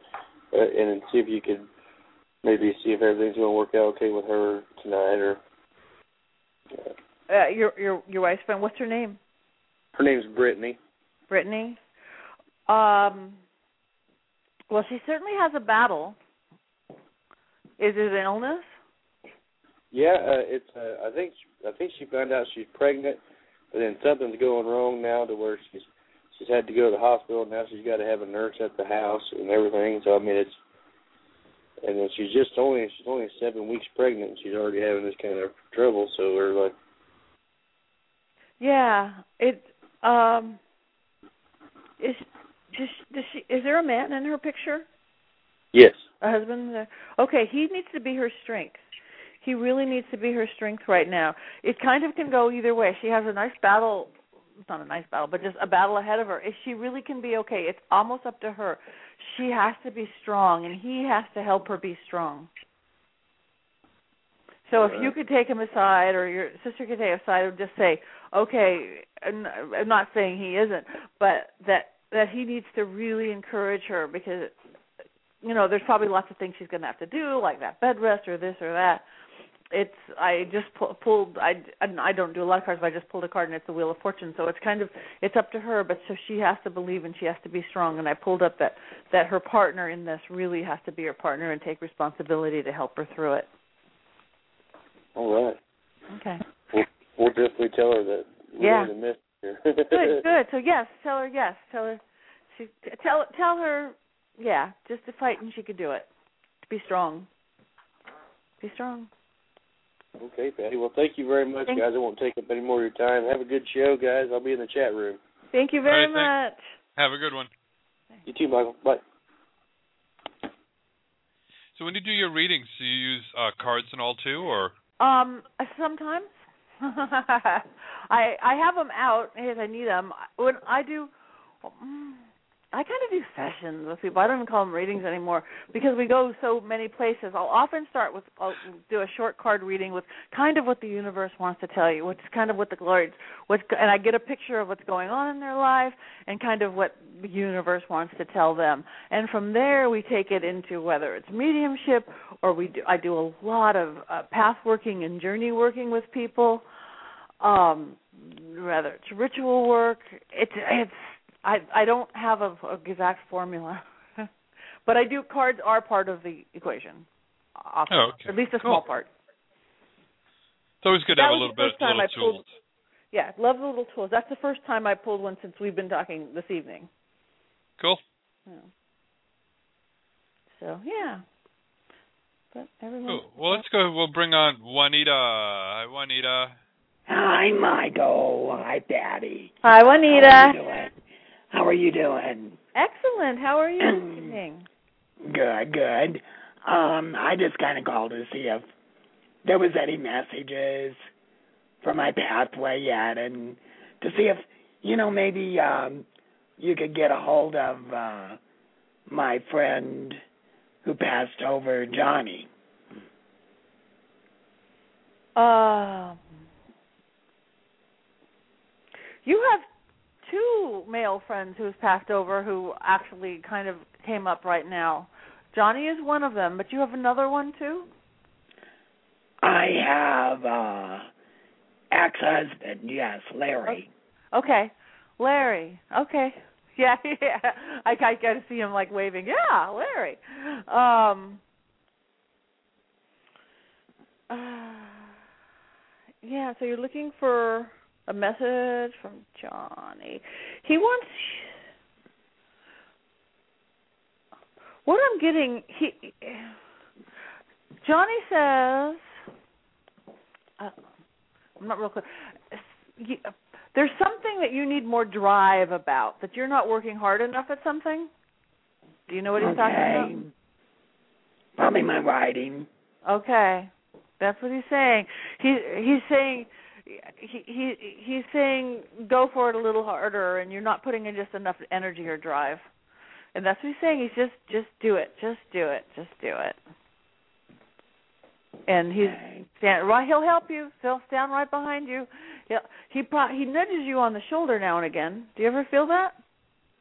uh, and see if you could maybe see if everything's going to work out okay with her tonight. Or Uh, your your your wife's friend. What's her name? her name's Brittany. Brittany. Um. Well, she certainly has a battle. Is it an illness? Yeah, uh, it's. Uh, I think. I think she found out she's pregnant, but then something's going wrong now to where she's she's had to go to the hospital. Now she's got to have a nurse at the house and everything. So I mean, it's. And then she's just only she's only seven weeks pregnant and she's already having this kind of trouble. So we're like, Yeah. It. Um. Is does does she is there a man in her picture? yes, A husband? there? Okay, he needs to be her strength. He really needs to be her strength right now. It kind of can go either way. She has a nice battle. It's not a nice battle, but just a battle ahead of her. If she really can be okay, it's almost up to her. She has to be strong, and he has to help her be strong. So if you could take him aside, or your sister could take him aside, and just say, "Okay," I'm not saying he isn't, but that that he needs to really encourage her because you know there's probably lots of things she's going to have to do, like that bed rest or this or that. It's I just pu- pulled I I don't do a lot of cards, but I just pulled a card and it's the Wheel of Fortune. So it's kind of it's up to her, but so she has to believe and she has to be strong. And I pulled up that that her partner in this really has to be her partner and take responsibility to help her through it. All right. Okay. We'll, we'll definitely tell her that we're Yeah. in the midst here. good, good. So yes, tell her yes. Tell her she tell tell her yeah, just to fight and she could do it. To be strong. Be strong. Okay, Patti. Well, thank you very much, Thank- guys. I won't take up any more of your time. Have a good show, guys. I'll be in the chat room. Thank you very All right, much. Have a good one. You too, Michael. Bye. So when you do your readings, do you use uh, cards and all too, or Um, sometimes I I have them out if I need them. When I do, I kind of do sessions with people. I don't even call them readings anymore because we go so many places. I'll often start with I'll do a short card reading with kind of what the universe wants to tell you, which is kind of what the glory, what's and I get a picture of what's going on in their life and kind of what the universe wants to tell them. And from there we take it into whether it's mediumship or we do I do a lot of uh, path working and journey working with people. Um whether it's ritual work, it's it's I I don't have a, a exact formula, but I do. Cards are part of the equation, often, Oh, okay. at least a Cool. small part. it's always good to That have a little bit of time little I pulled- tools. Yeah, love the little tools. That's the first time I pulled one since we've been talking this evening. Cool. Yeah. So yeah, but everyone. Cool. Well, let's go. We'll bring on Juanita. Hi, Juanita. Hi, Michael. Hi, Daddy. Hi, How are you Juanita. Doing? How are you doing? Excellent. How are you evening? Good, good. Um, I just kind of called to see if there was any messages for my pathway yet, and to see if you know maybe um you could get a hold of uh my friend who passed over, Johnny. Um, you have two male friends who's passed over who actually kind of came up right now. Johnny is one of them, but you have another one too. I have uh ex-husband, yes, Larry. Okay, Larry. Okay, yeah, yeah. I I got to see him like waving. Yeah, Larry. Um. uh, yeah, so you're looking for a message from Johnny. He wants. What I'm getting, he Johnny says. Uh, I'm not real clear. There's something that you need more drive about. That you're not working hard enough at something. Do you know what he's talking about? Probably my writing. Okay, that's what he's saying. He he's saying he he he's saying go for it a little harder, and you're not putting in just enough energy or drive. And that's what he's saying. He's just just do it, just do it, just do it. And he's stand right. He'll help you. He'll stand right behind you. He'll, he pro- he nudges you on the shoulder now and again. Do you ever feel that?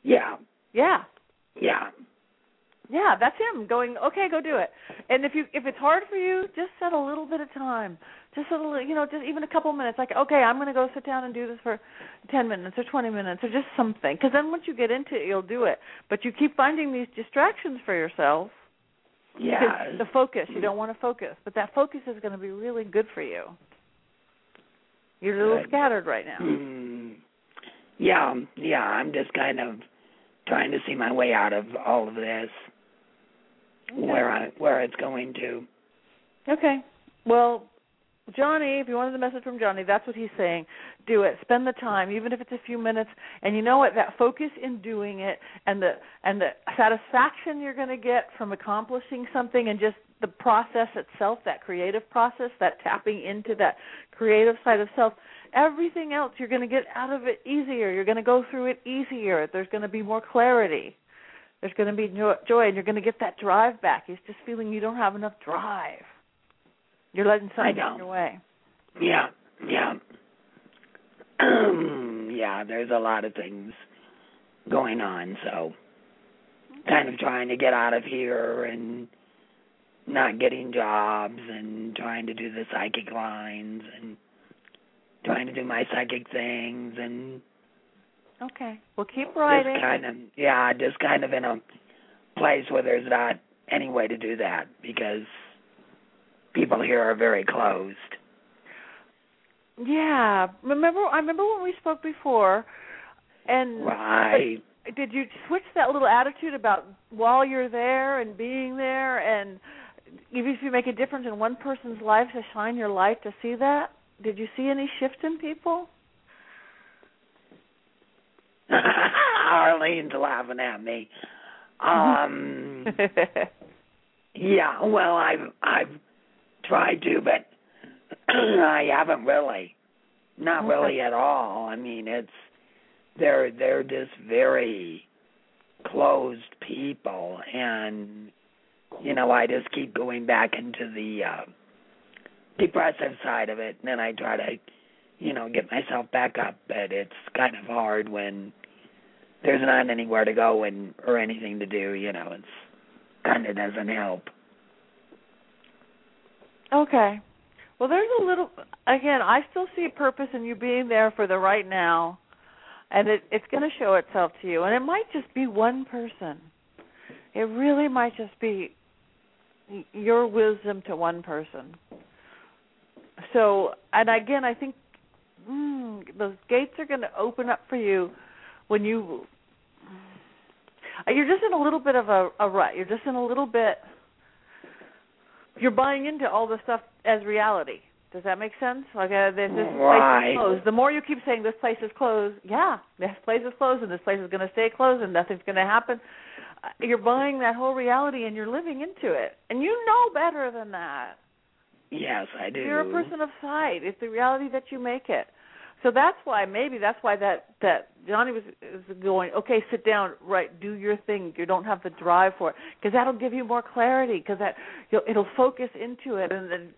Yeah. Yeah. Yeah. Yeah, that's him going, okay, go do it. And if you if it's hard for you, just set a little bit of time. Just a little, you know, just even a couple minutes. Like, okay, I'm going to go sit down and do this for 10 minutes or 20 minutes or just something. Because then once you get into it, you'll do it. But you keep finding these distractions for yourself. Yeah. The focus, you don't want to focus, but that focus is going to be really good for you. You're a little Good. scattered right now. Mm. Yeah, yeah, I'm just kind of trying to see my way out of all of this. Where I where it's going to. Okay. Well, Johnny, if you wanted the message from Johnny, that's what he's saying. Do it. Spend the time, even if it's a few minutes. And you know what? That focus in doing it, and the and the satisfaction you're going to get from accomplishing something, and just the process itself, that creative process, that tapping into that creative side of self. Everything else you're going to get out of it easier. You're going to go through it easier. There's going to be more clarity. There's going to be jo- joy, and you're going to get that drive back. It's just feeling you don't have enough drive. You're letting something get in your way. Yeah, yeah. yeah, there's a lot of things going on, so kind of trying to get out of here and not getting jobs and trying to do the psychic lines and trying to do my psychic things and Okay. Well, keep writing. just kind of yeah, just kind of in a place where there's not any way to do that because people here are very closed. Yeah. Remember I remember when we spoke before and Right. did you switch that little attitude about while you're there and being there and even if you make a difference in one person's life to shine your light to see that? Did you see any shift in people? Arlene's laughing at me. Um yeah, well I've I've tried to but I haven't really. Not really at all. I mean it's they're they're just very closed people and you know, I just keep going back into the uh depressive side of it and then I try to you know, get myself back up, but it's kind of hard when there's not anywhere to go and or anything to do, you know, it's kind of doesn't help. Okay. Well, there's a little. Again, I still see a purpose in you being there for the right now, and it, it's going to show itself to you. And it might just be one person. It really might just be your wisdom to one person. So, and again, I think mm, those gates are going to open up for you when you. You're just in a little bit of a, a rut. You're just in a little bit you're buying into all the stuff as reality. Does that make sense? Like uh, this, this place is closed. The more you keep saying this place is closed, yeah, this place is closed, and this place is going to stay closed, and nothing's going to happen. Uh, You're buying that whole reality, and you're living into it, and you know better than that. Yes, I do. You're a person of sight. It's the reality that you make it. So that's why maybe that's why that that Johnny was, was going. Okay, sit down, right, do your thing. You don't have the drive for it because that'll give you more clarity because that you'll, it'll focus into it and then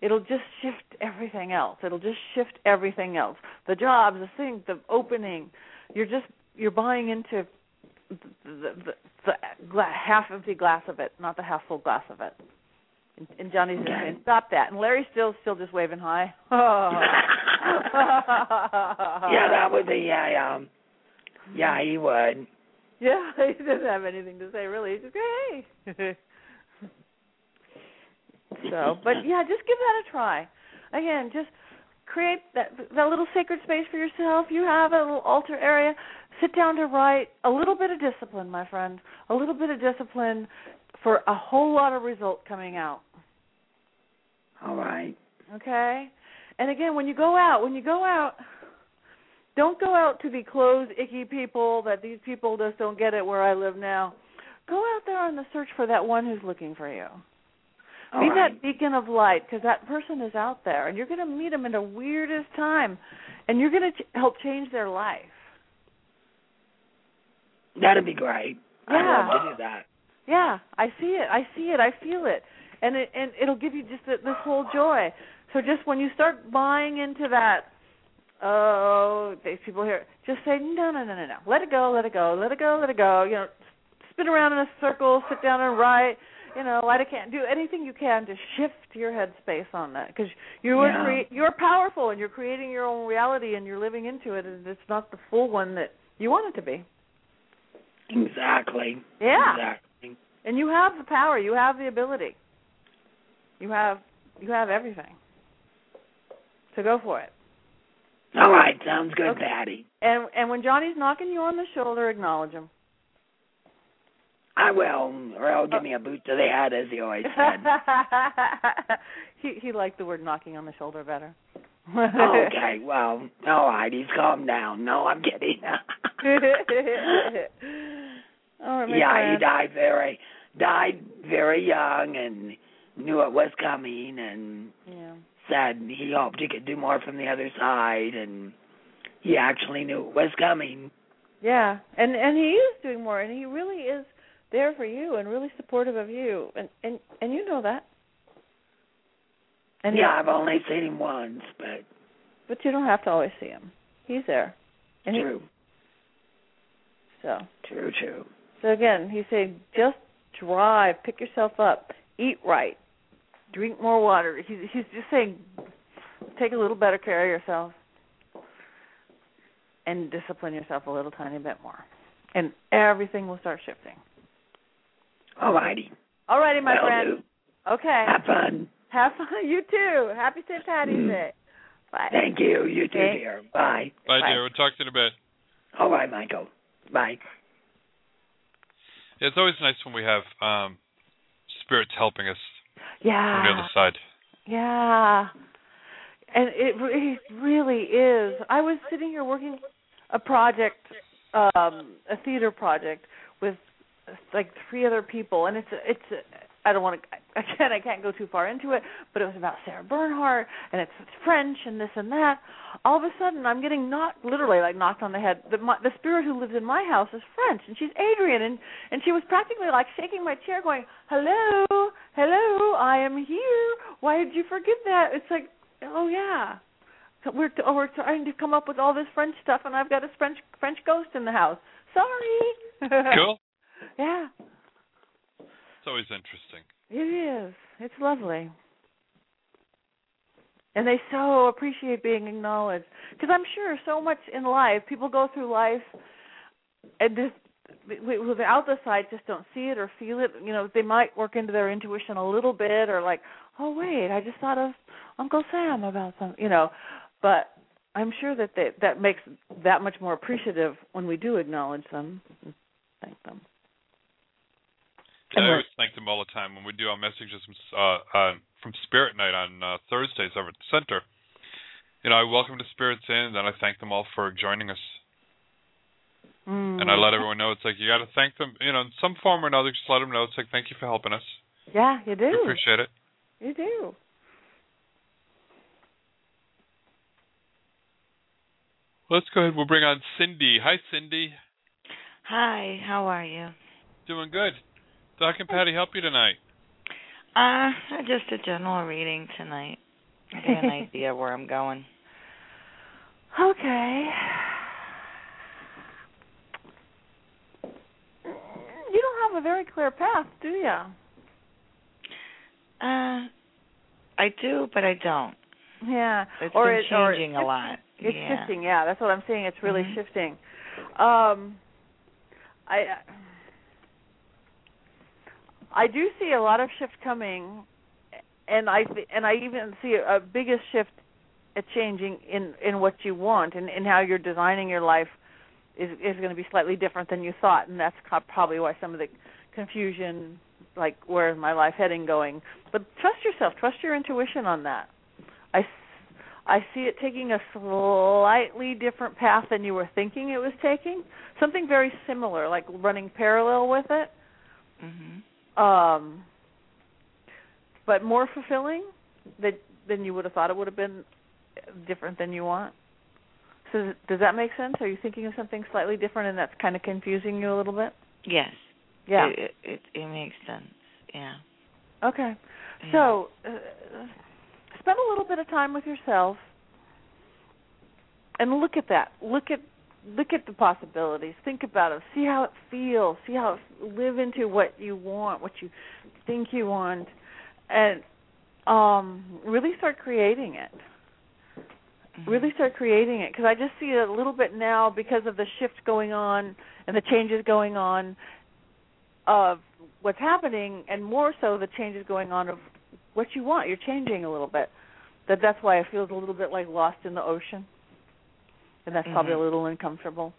it'll just shift everything else. It'll just shift everything else. The jobs, the thing, the opening. You're just you're buying into the the, the, the half empty glass of it, not the half full glass of it. And, and Johnny's just saying, "Stop that." And Larry's still still just waving hi. yeah, that would be yeah, um yeah, he would. Yeah, he doesn't have anything to say really. He's just hey. so, but yeah, just give that a try. Again, just create that that little sacred space for yourself. You have a little altar area. Sit down to write. A little bit of discipline, my friend. A little bit of discipline for a whole lot of result coming out. All right. Okay? And again, when you go out, when you go out, don't go out to the closed, icky people that these people just don't get it where I live now. go out there on the search for that one who's looking for you. All Be right. that beacon of light because that person is out there, and you're going to meet them in the weirdest time, and you're going to ch- help change their life. That'd be great. Yeah. love to do that. Yeah, I see it. I see it. I feel it, and it and it'll give you just this whole joy. So just when you start buying into that, oh, these people here, just say no, no, no, no, no. Let it go. Let it go. Let it go. Let it go. You know, spin around in a circle, sit down and write. You know, light a can. Do anything you can to shift your headspace on that because you are Yeah. you're powerful and you're creating your own reality and you're living into it and it's not the full one that you want it to be. Exactly. Yeah. Exactly. And you have the power, you have the ability. You have you have everything. So go for it. All right. Sounds good, Okay. Patti. And and when Johnny's knocking you on the shoulder, acknowledge him. I will, or he'll give me a boot to the head, as he always said. he he liked the word knocking on the shoulder better. okay, well, all right, he's calmed down. No, I'm kidding. Right, yeah, he died very died very young and knew it was coming and Yeah. said he hoped he could do more from the other side and he actually knew it was coming. Yeah, and and he is doing more, and he really is there for you and really supportive of you, and and and you know that. And yeah, I've only seen him once, but but you don't have to always see him. He's there. And he- true, so true, true. so again, he's saying just drive, pick yourself up, eat right, drink more water. He's he's just saying take a little better care of yourself and discipline yourself a little tiny bit more, and everything will start shifting. All righty. All righty, my Will friend. do. Okay. Have fun. Have fun. You too. Happy St. Patty's Day. Bye. Thank you. You too, Okay. dear. Bye. Bye, Bye. dear. We'll talk to you in a bit. All right, Michael. Bye. Yeah, it's always nice when we have um spirits helping us from the Yeah. other side. Yeah. And it, it really is. I was sitting here working a project, um, a theater project with like three other people, and it's it's. I don't want to. Again, I can't go too far into it, but it was about Sarah Bernhardt, and it's French and this and that. All of a sudden, I'm getting knocked, literally like knocked on the head. The, my, the spirit who lives in my house is French, and she's Adrian, and and she was practically like shaking my chair, going, "Hello, hello, I am here. Why did you forget that?" It's like, oh yeah, so we're oh, we're trying to come up with all this French stuff, and I've got a French French ghost in the house. Sorry. Cool. yeah, It's always interesting. it is. It's lovely. And they so appreciate being acknowledged because I'm sure so much in life people go through life and just without the sight just don't see it or feel it. You know, they might work into their intuition a little bit or like, oh wait, I just thought of Uncle Sam about something. You know, but I'm sure that they, that makes that much more appreciative when we do acknowledge them, and thank them. Yeah, I always thank them all the time when we do our messages from uh, uh, from Spirit Night on uh, Thursdays over at the center. You know, I welcome the spirits in, and I thank them all for joining us. Mm. And I let everyone know it's like you got to thank them, you know, in some form or another. Just let them know it's like thank you for helping us. Yeah, you do. We appreciate it. You do. Let's go ahead. We'll bring on Cindy. Hi, Cindy. Hi, how are you? Doing good. Doc and Patti help you tonight. Uh, just a general reading tonight. I get an idea where I'm going. Okay. You don't have a very clear path, do you? Uh, I do, but I don't. Yeah. It's or been it, changing it's a lot. It's yeah. shifting, yeah. That's what I'm saying. It's really Mhm. shifting. Um I I do see a lot of shift coming and I th- and I even see a, a biggest shift a changing in in what you want and in how you're designing your life is is going to be slightly different than you thought and that's probably why some of the confusion like where's my life heading going but trust yourself trust your intuition on that I I see it taking a slightly different path than you were thinking it was taking. Something very similar, like running parallel with it, Mm-hmm. Um, but more fulfilling that than you would have thought it would have been different than you want. So does that make sense? Are you thinking of something slightly different and that's kind of confusing you a little bit? Yes. Yeah. It it, it makes sense. Yeah. Okay. Yeah. So, uh, spend a little bit of time with yourself and look at that. Look at look at the possibilities. Think about it. See how it feels. See how it live into what you want, what you think you want, and um really start creating it. Really start creating it because I just see it a little bit now because of the shift going on and the changes going on of what's happening, and more so the changes going on of what you want. You're changing a little bit. That that's why it feels a little bit like lost in the ocean, and that's probably a Mhm. little uncomfortable.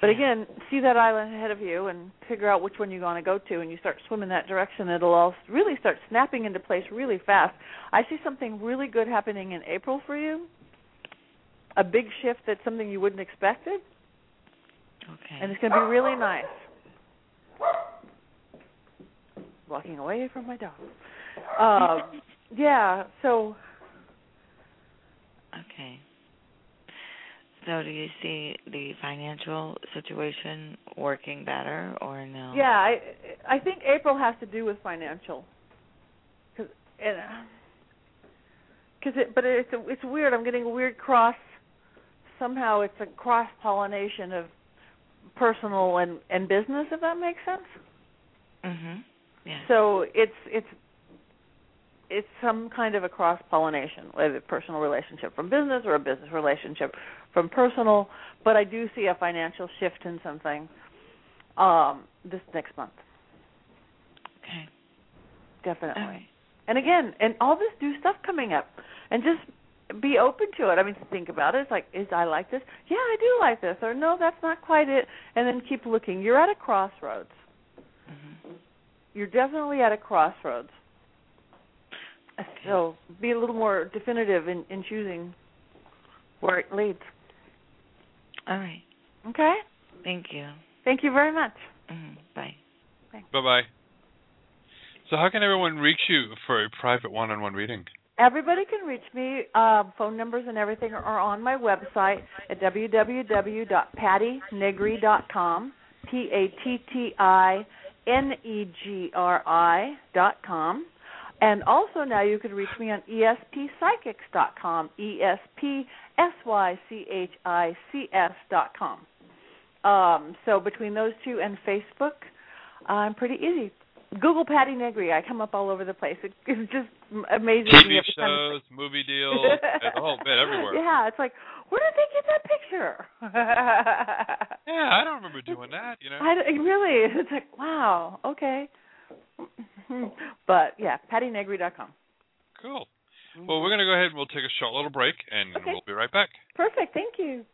But again, see that island ahead of you and figure out which one you're going to go to, and you start swimming that direction. It'll all really start snapping into place really fast. I see something really good happening in April for you. A big shift that's something you wouldn't expected, Okay. and it's going to be really nice. Walking away from my dog. Um, yeah. So Okay. So do you see the financial situation working better or no? Yeah, I I think April has to do with financial. Cause and cause it but it's it's weird. I'm getting a weird cross. Somehow it's a cross pollination of personal and and business. If that makes sense. Mhm. Yeah. So it's it's it's some kind of a cross pollination, whether a personal relationship from business or a business relationship from personal. But I do see a financial shift in something um, this next month. Okay. Definitely. Right. And again, and all this new stuff coming up, and just be open to it. I mean, think about it. It's like, is I like this? Yeah, I do like this. Or no, that's not quite it. And then keep looking. You're at a crossroads. Mhm. You're definitely at a crossroads. So be a little more definitive in, in choosing where it leads. All right. Okay? Thank you. Thank you very much. Mhm. Bye. Bye bye. So, how can everyone reach you for a private one on one reading? Everybody can reach me. Uh, phone numbers and everything are on my website at www.pattinegri.com. P A T T I N E G R I dot com. And also now you can reach me on espsychics.com. E S P S Y C H I C S dot com. Um, so between those two and Facebook, I'm pretty easy. Google Patti Negri. I come up all over the place. It, it's just amazing. TV time shows, movie deals, a whole bit everywhere. Yeah, it's like, where did they get that picture? Yeah, I don't remember doing that. You know. I really, it's like, wow, okay. but yeah, pattinegri.com. Cool. Mm-hmm. Well, we're going to go ahead and we'll take a short little break, and Okay. we'll be right back. Perfect, thank you.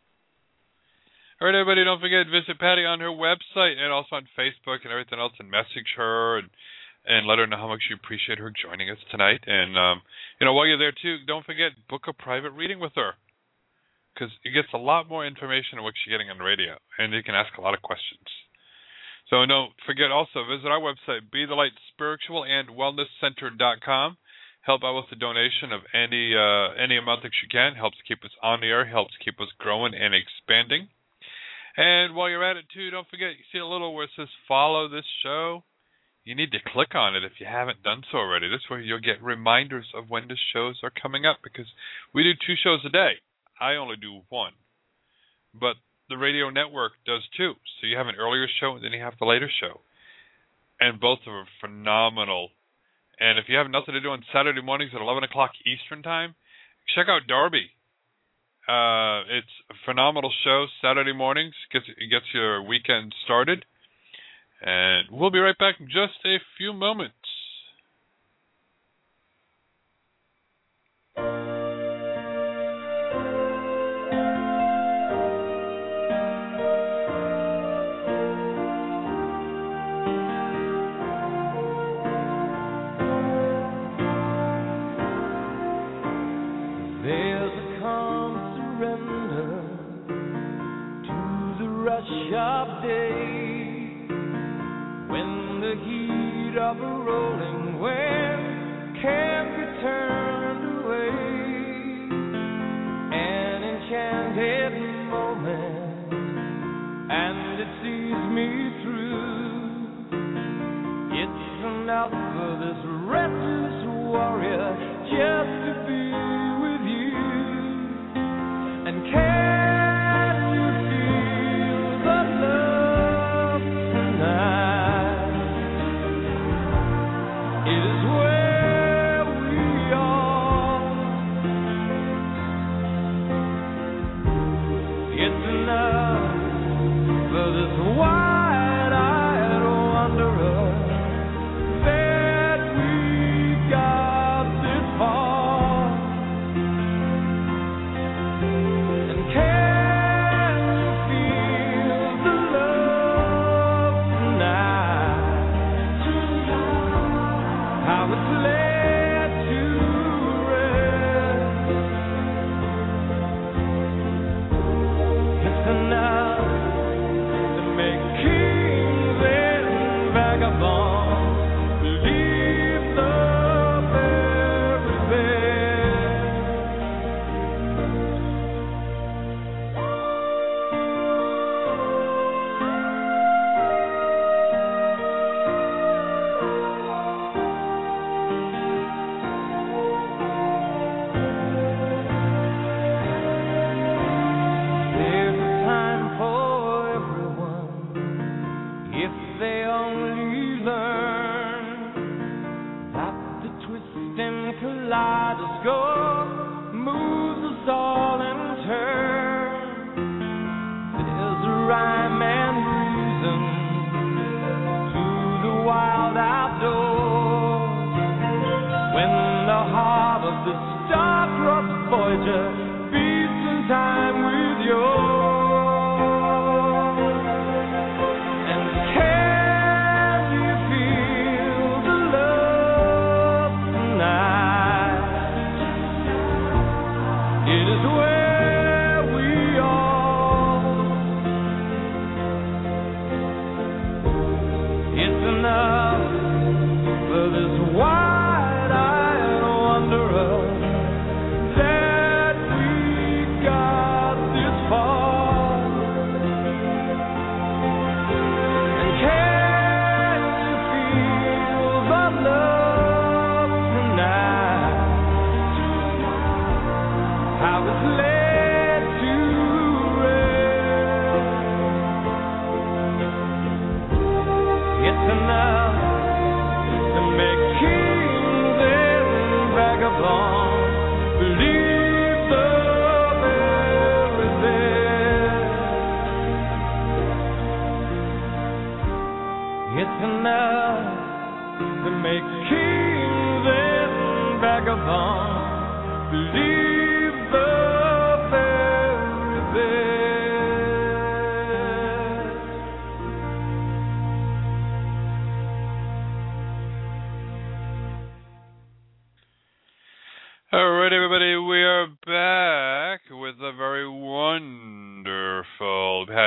All right, everybody, don't forget to visit Patti on her website and also on Facebook and everything else, and message her and and let her know how much you appreciate her joining us tonight. And um, you know, while you're there too, don't forget book a private reading with her because it gets a lot more information than what you're getting on the radio, and you can ask a lot of questions. So don't forget also visit our website, Be the Light Spiritual and Wellness Center.com. Help out with the donation of any uh, any amount that you can. Helps keep us on the air. Helps keep us growing and expanding. And while you're at it too, don't forget you see a little where it says follow this show. You need to click on it if you haven't done so already. This way you'll get reminders of when the shows are coming up because we do two shows a day. I only do one. But the radio network does two. So you have an earlier show and then you have the later show. And both of them are phenomenal. And if you have nothing to do on Saturday mornings at 11 o'clock Eastern Time, check out Darby. Uh, it's a phenomenal show. Saturday mornings gets gets your weekend started, and we'll be right back in just a few moments.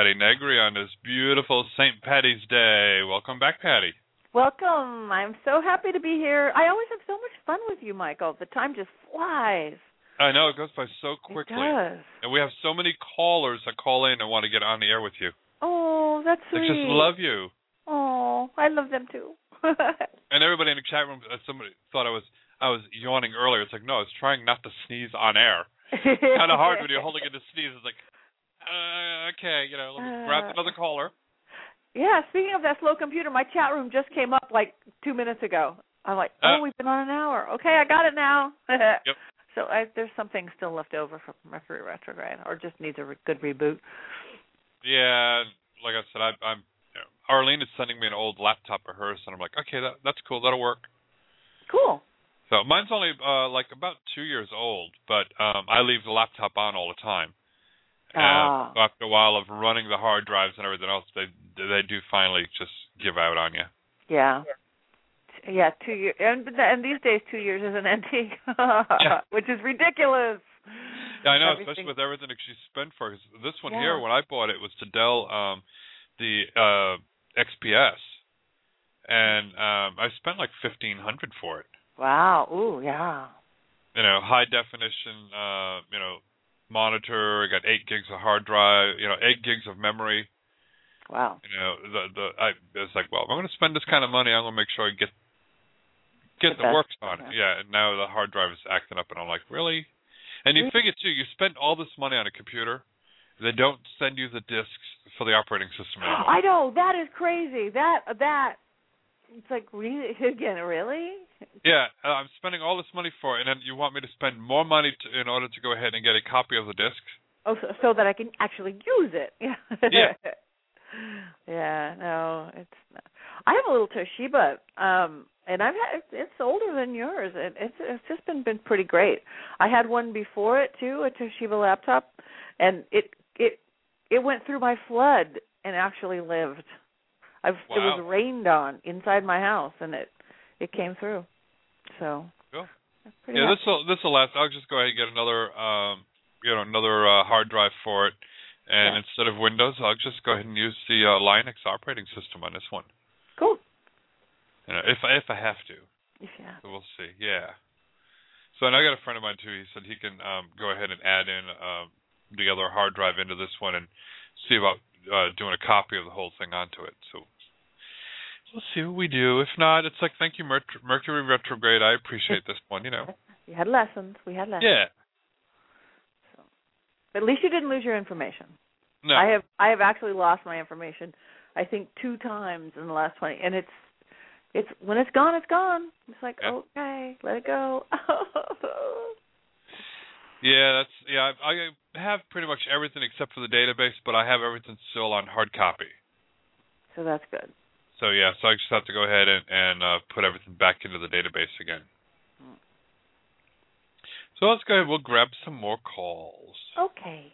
Patti Negri on this beautiful St. Patty's Day. Welcome back, Patti. Welcome. I'm so happy to be here. I always have so much fun with you, Michael. The time just flies. I know it goes by so quickly, It does. and we have so many callers that call in and want to get on the air with you. Oh, that's sweet. They just love you. Oh, I love them too. And everybody in the chat room, uh, somebody thought I was I was yawning earlier. It's like no, I was trying not to sneeze on air. kind of hard when you're holding in to sneeze. It's like, uh, okay, you know, let me grab Uh, another caller. Yeah, speaking of that slow computer, my chat room just came up like two minutes ago. I'm like, oh, Uh. we've been on an hour. Okay, I got it now. Yep. So I, there's something still left over from Mercury retrograde, or just needs a re- good reboot. Yeah, like I said, I, I'm. You know, Arlene is sending me an old laptop of hers, and I'm like, okay, that that's cool. That'll work. Cool. So mine's only uh like about two years old, but um I leave the laptop on all the time. Ah. And after a while of running the hard drives and everything else, they they do finally just give out on you. Yeah. Yeah, two years, and and these days two years is an antique, which is ridiculous. Yeah, I know, Everything- especially with everything that she spent for. 'cause this one Yeah. here, when I bought it, was to Dell um, the uh, XPS, and um I spent like fifteen hundred for it. Wow. Ooh, yeah. You know, high definition, uh, you know, monitor. I got eight gigs of hard drive. You know, eight gigs of memory. Wow. You know, the the I it's like, well, if I'm going to spend this kind of money, I'm going to make sure I get get The the, works on it. Yeah. And now the hard drive is acting up, and I'm like, really? And you Really? figure too, you spend all this money on a computer, they don't send you the disks for the operating system anymore. I know that is crazy. That that it's like really again, really? Yeah, uh, I'm spending all this money for it, and then you want me to spend more money to, in order to go ahead and get a copy of the disc? Oh, so, so that I can actually use it. Yeah. Yeah. yeah. No, it's. Not. I have a little Toshiba, um, and I've had it's older than yours. and it's it's just been been pretty great. I had one before it too, a Toshiba laptop, and it it it went through my flood and actually lived. I've it was rained on inside my house, and it it came through. So. Cool. Yeah, this will this will last. I'll just go ahead and get another um you know another uh, hard drive for it, and Yeah. instead of Windows, I'll just go ahead and use the uh, Linux operating system on this one. Cool. You know, if I if I have to. If yeah. So we'll see. Yeah. So and I got a friend of mine too. He said he can um, go ahead and add in um, the other hard drive into this one and see about uh, doing a copy of the whole thing onto it. So we'll see what we do. If not, it's like thank you Mer- Mercury retrograde. I appreciate this one. You know. We had lessons. We had lessons. Yeah. But at least you didn't lose your information. No. I have I have actually lost my information I think two times in the last twenty and it's it's when it's gone, it's gone. It's like, Yeah. okay, let it go. Yeah, that's yeah. I, I have pretty much everything except for the database, but I have everything still on hard copy. so that's good. So yeah, so I just have to go ahead and, and uh, put everything back into the database again. So let's go ahead. We'll grab some more calls. Okay.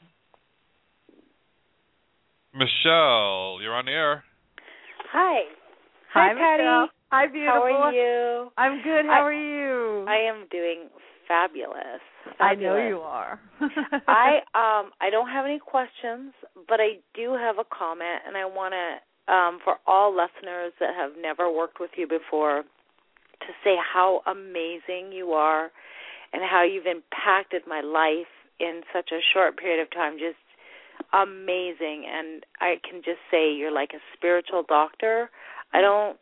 Michelle, you're on the air. Hi. Hi, Patti. Michelle. Hi, beautiful. How are you? I'm good. How I- are you? I am doing fabulous. I know you are. I um I don't have any questions, but I do have a comment and I want to um for all listeners that have never worked with you before to say how amazing you are and how you've impacted my life in such a short period of time just amazing and I can just say you're like a spiritual doctor. I don't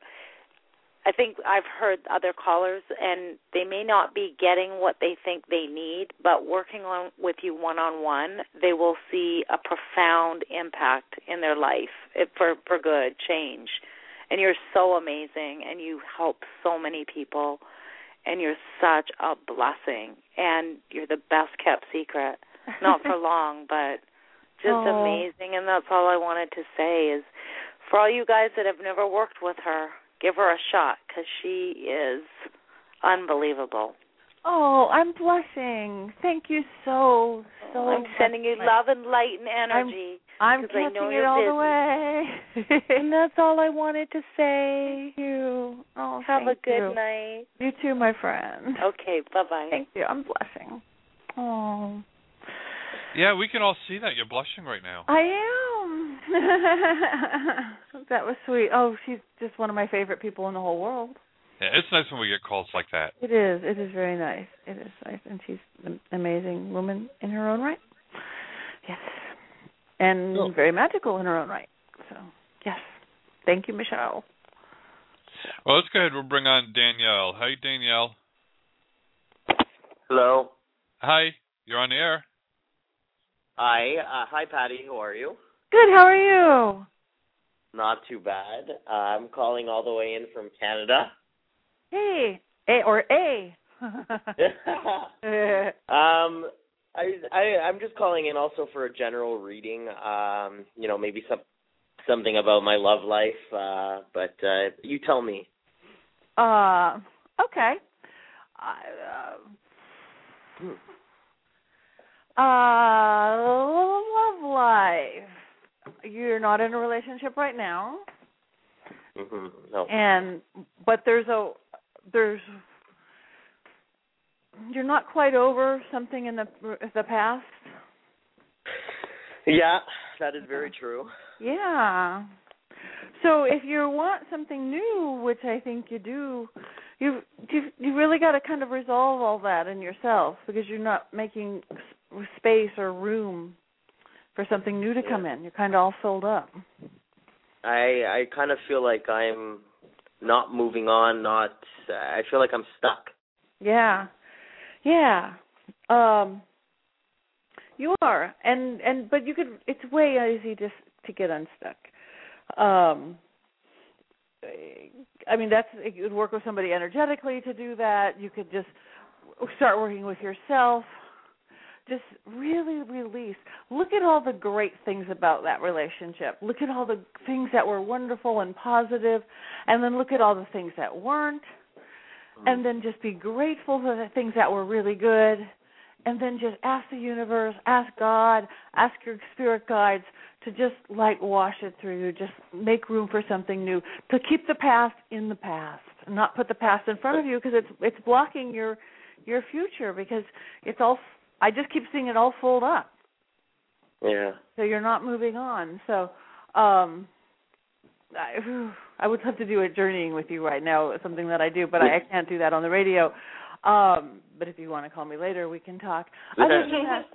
I think I've heard other callers and they may not be getting what they think they need, but working on with you one on one, they will see a profound impact in their life eh, for for good change. And you're so amazing and you help so many people and you're such a blessing and you're the best kept secret. Not for long, but just Oh. amazing and that's all I wanted to say is for all you guys that have never worked with her, give her a shot cuz she is unbelievable. oh, I'm blushing. Thank you so so I'm sending you love and light and energy. I'm, I catching know it you're all busy. the way. and that's all I wanted to say. Thank you. Oh, Have a good you. night. You too, my friend. Okay, bye-bye. Thank you. I'm blushing. Oh, Yeah, we can all see that you're blushing right now. I am. that was sweet. Oh, she's just one of my favorite people in the whole world. Yeah, it's nice when we get calls like that. It is. It is very nice. It is nice, and she's an amazing woman in her own right. Yes, and very magical in her own right. So, yes. Thank you, Michelle. Well, let's go ahead. We'll bring on Danielle. Hi, Danielle. Hello. Hi, you're on the air. Hi. Uh, hi, Patti. How are you? Good. How are you? Not too bad. Uh, I'm calling all the way in from Canada. Hey, A or A. um, I, I I'm just calling in also for a general reading. Um, you know, maybe some something about my love life. Uh, but uh, you tell me. Uh, okay. I, uh, uh, love life. You're not in a relationship right now, hmm No. and but there's a there's you're not quite over something in the the past. Yeah, that is very true. Yeah. So if you want something new, which I think you do, you you you really got to kind of resolve all that in yourself because you're not making space or room for something new to come in. You're kind of all filled up. I I kind of feel like I'm not moving on. Not. I feel like I'm stuck. Yeah. Yeah. Um you are. And and but you could it's way easy just to get unstuck. Um I mean that's you would work with somebody energetically to do that. You could just start working with yourself. Just really release. Look at all the great things about that relationship. Look at all the things that were wonderful and positive, and then look at all the things that weren't mm-hmm. and then just be grateful for the things that were really good and then just ask the universe ask god ask your spirit guides to just like wash it through you just make room for something new to keep the past in the past and not put the past in front of you because it's it's blocking your your future because it's all i just keep seeing it all fold up Yeah. so you're not moving on so um I, I would love to do a journeying with you right now, something that I do, but I, I can't do that on the radio. Um, but if you want to call me later, we can talk. Other than that,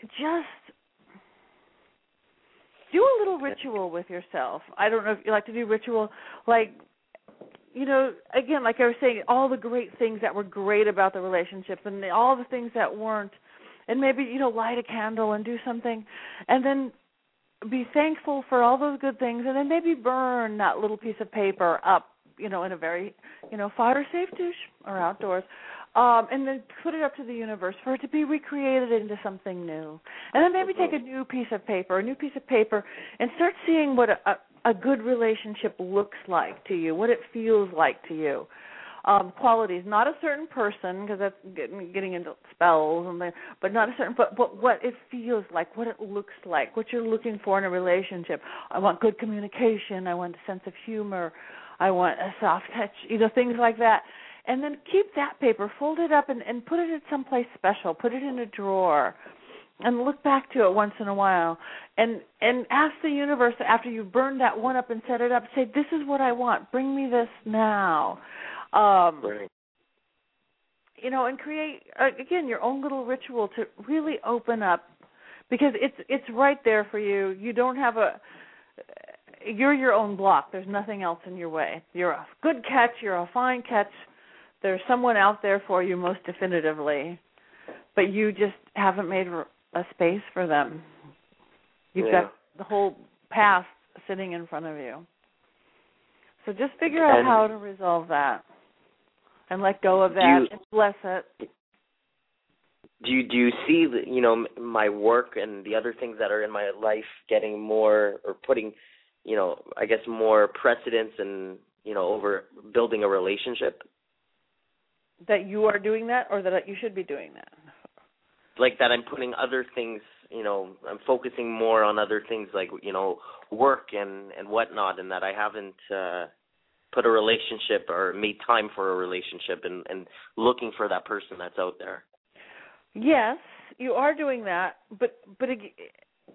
just do a little ritual with yourself. I don't know if you like to do ritual, like you know, again, like I was saying, all the great things that were great about the relationships, and the, all the things that weren't, and maybe you know, light a candle and do something, and then be thankful for all those good things and then maybe burn that little piece of paper up you know in a very you know fire safe douche or outdoors um and then put it up to the universe for it to be recreated into something new. And then maybe take a new piece of paper a new piece of paper and start seeing what a, a, a good relationship looks like to you what it feels like to you. Um qualities not a certain person because that's getting getting into spells and the, but not a certain but but what it feels like what it looks like what you're looking for in a relationship. I want good communication i want a sense of humor i want a soft touch you know things like that. And then keep that paper fold it up and and put it in someplace special put it in a drawer and look back to it once in a while and and ask the universe after you've burned that one up and set it up say this is what i want. Bring me this now. Um Right. you know and create again your own little ritual to really open up because it's it's right there for you. You don't have a you're your own block. There's nothing else in your way. You're a good catch. You're a fine catch. There's someone out there for you most definitively but you just haven't made a space for them. You've Yeah. got the whole past sitting in front of you. So just figure out And- how to resolve that and let go of that you- and bless it. Do you do you see the, you know my work and the other things that are in my life getting more or putting, you know, I guess more precedence and you know over building a relationship? That you are doing that or that you should be doing that like that I'm putting other things, you know, I'm focusing more on other things like you know work and and whatnot, and that I haven't uh put a relationship or made time for a relationship and and looking for that person that's out there. Yes, you are doing that, but but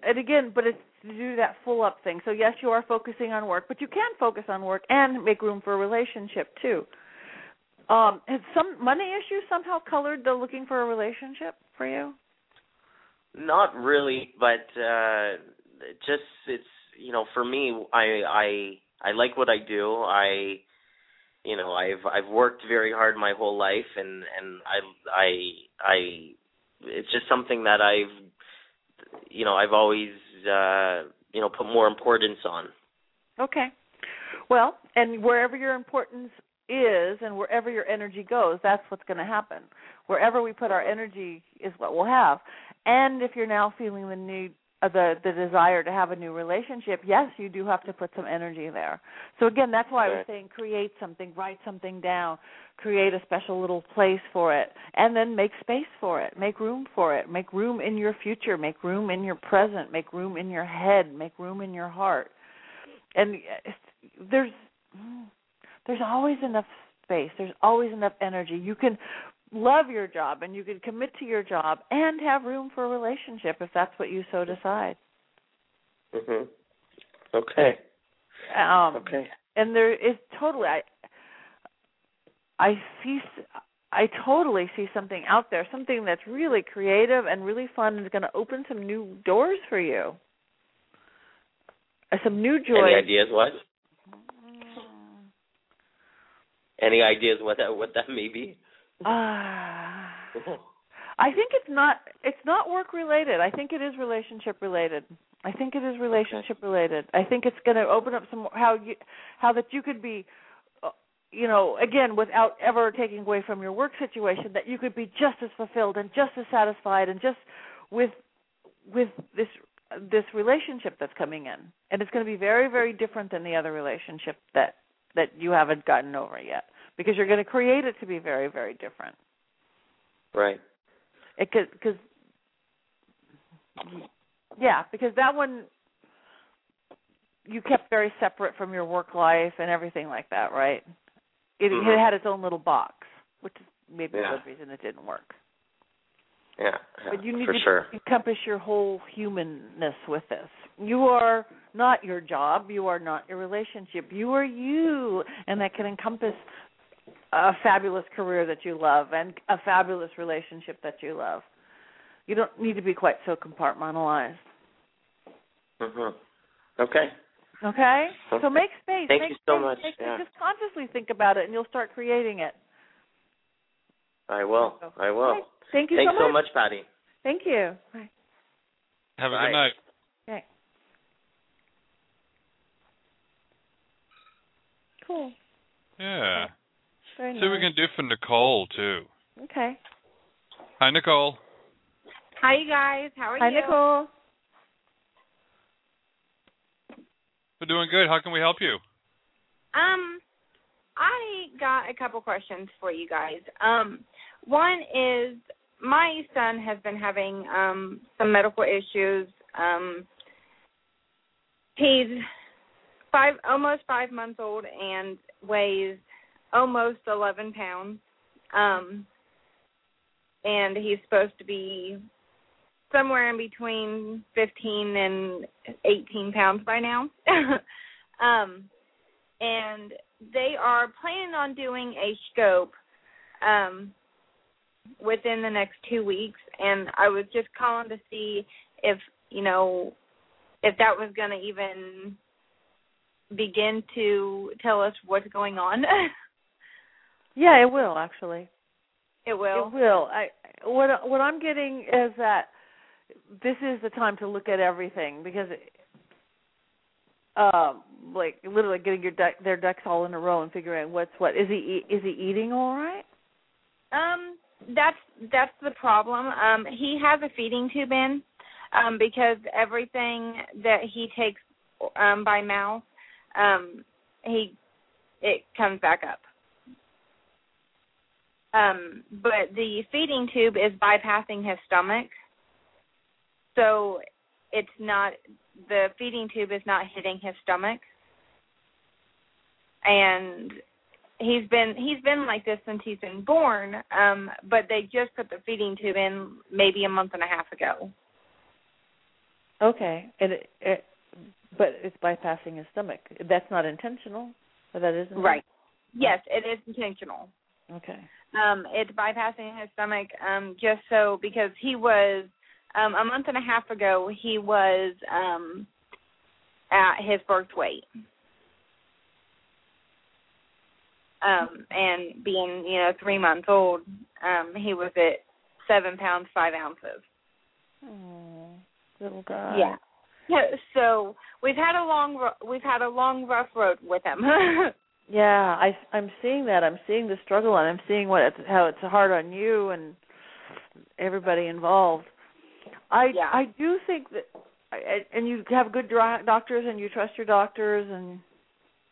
and again, but it's to do that full up thing. So yes, you are focusing on work, but you can focus on work and make room for a relationship too. Um, has some money issues somehow colored the looking for a relationship for you? Not really, but uh just it's you know for me I I I like what I do. I you know I've I've worked very hard my whole life and and I I I it's just something that I've you know I've always uh you know put more importance on. Okay. Well, and wherever your importance is and wherever your energy goes, that's what's going to happen. Wherever we put our energy is what we'll have. And if you're now feeling the need uh, the the desire to have a new relationship, yes, you do have to put some energy there. So again, that's why I was saying create something, write something down, create a special little place for it, and then make space for it, make room for it, make room in your future, make room in your present, make room in your head, make room in your heart. And uh, there's there's always enough space. There's always enough energy. You can love your job and you can commit to your job and have room for a relationship if that's what you so decide. Mhm. Okay. Um, Okay. And there is totally I I see I totally see something out there, something that's really creative and really fun and is going to open some new doors for you. Uh, Some new joy. Any ideas what? Any ideas what that what that may be? Ah. I think it's not it's not work related. I think it is relationship related. I think it is relationship related. I think it's going to open up some how you how that you could be uh, you know again without ever taking away from your work situation that you could be just as fulfilled and just as satisfied and just with with this this relationship that's coming in. And it's going to be very very different than the other relationship that that you haven't gotten over yet because you're going to create it to be very very different. Right. It could because yeah, because that one you kept very separate from your work life and everything like that, right? It, Mhm. it had its own little box, which is maybe Yeah. a good reason it didn't work. Yeah. But you need to sure. encompass your whole humanness with this. You are not your job. You are not your relationship. You are you, and that can encompass a fabulous career that you love and a fabulous relationship that you love. You don't need to be quite so compartmentalized. Mhm. Okay. Okay? So make space. Thank make you so space, much, make yeah. Just consciously think about it, and you'll start creating it. I will. I will. Thank you Thanks so much. Patti. Thank you. Bye. Have a Bye. good night. Okay. Cool. Yeah. Very See what we can do for Nicole too. Okay. Hi, Nicole. Hi, you guys. How are Hi, you? Hi Nicole. We're doing good. How can we help you? Um, I got a couple questions for you guys. Um, one is my son has been having um some medical issues. Um, he's five, almost five months old, and weighs almost eleven pounds. Um, and he's supposed to be somewhere in between 15 and 18 pounds by now. um, and they are planning on doing a scope um, within the next two weeks. And I was just calling to see if, you know, if that was going to even begin to tell us what's going on. Yeah, it will actually. it will. It will. I what what I'm getting is that this is the time to look at everything because um like literally getting your duck, their ducks all in a row and figuring out what's what. Is he eat- is he eating all right? Um, that's that's the problem. Um, he has a feeding tube in, um, because everything that he takes um by mouth, um, he it comes back up. Um, but the feeding tube is bypassing his stomach, so it's not the feeding tube is not hitting his stomach, and he's been he's been like this since he's been born um but they just put the feeding tube in maybe a month and a half ago. Okay, and it, it but it's bypassing his stomach. That's not intentional, or that isn't right. Yes it is intentional. Okay. Um it's bypassing his stomach um just so because he was um a month and a half ago he was um at his birth weight um and being you know three months old um he was at seven pounds five ounces Oh, little guy. Yeah. Yeah, so we've had a long we've had a long rough road with him. Yeah, I I'm seeing that. I'm seeing the struggle, and I'm seeing what it's, how it's hard on you and everybody involved. I Yeah. I do think that, and you have good doctors, and you trust your doctors, and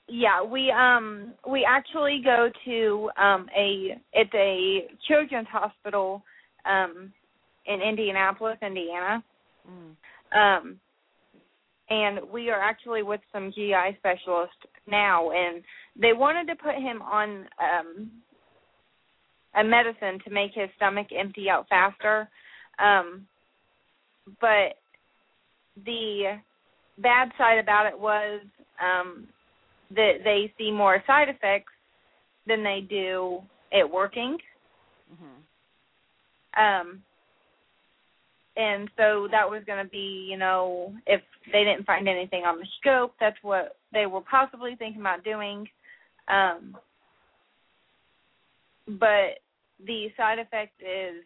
yeah, we um we actually go to um a it's a children's hospital um in Indianapolis, Indiana. Um and we are actually with some GI specialists now and they wanted to put him on um a medicine to make his stomach empty out faster. Um but the bad side about it was um that they see more side effects than they do it working. Um, and so that was going to be, you know, if they didn't find anything on the scope, that's what they were possibly thinking about doing. Um, but the side effect is,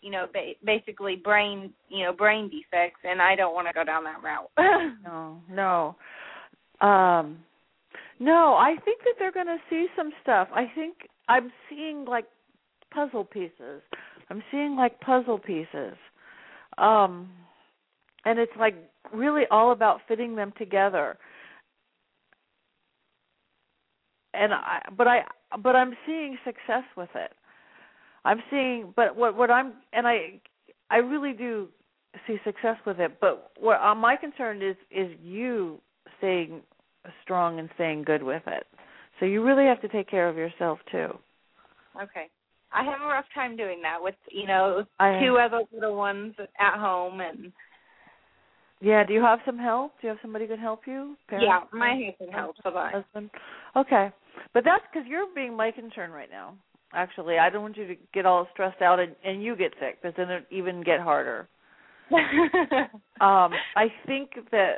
you know, ba- basically brain, you know, brain defects, and I don't want to go down that route. no, no. Um no, I think that they're going to see some stuff. I think I'm seeing like puzzle pieces. I'm seeing like puzzle pieces. Um and it's like really all about fitting them together. And I but I but I'm seeing success with it. I'm seeing but what what I'm and I I really do see success with it, but what uh, my concern is is you staying strong and staying good with it. So you really have to take care of yourself too. okay. I have a rough time doing that with, you know, I- two other little ones at home and Yeah, do you have some help? Do you have somebody who can help you? Parents? yeah, my husband helps a lot. husband. Okay, but that's because you're being my concern right now. Actually, I don't want you to get all stressed out and, and you get sick because then it even get harder. um, I think that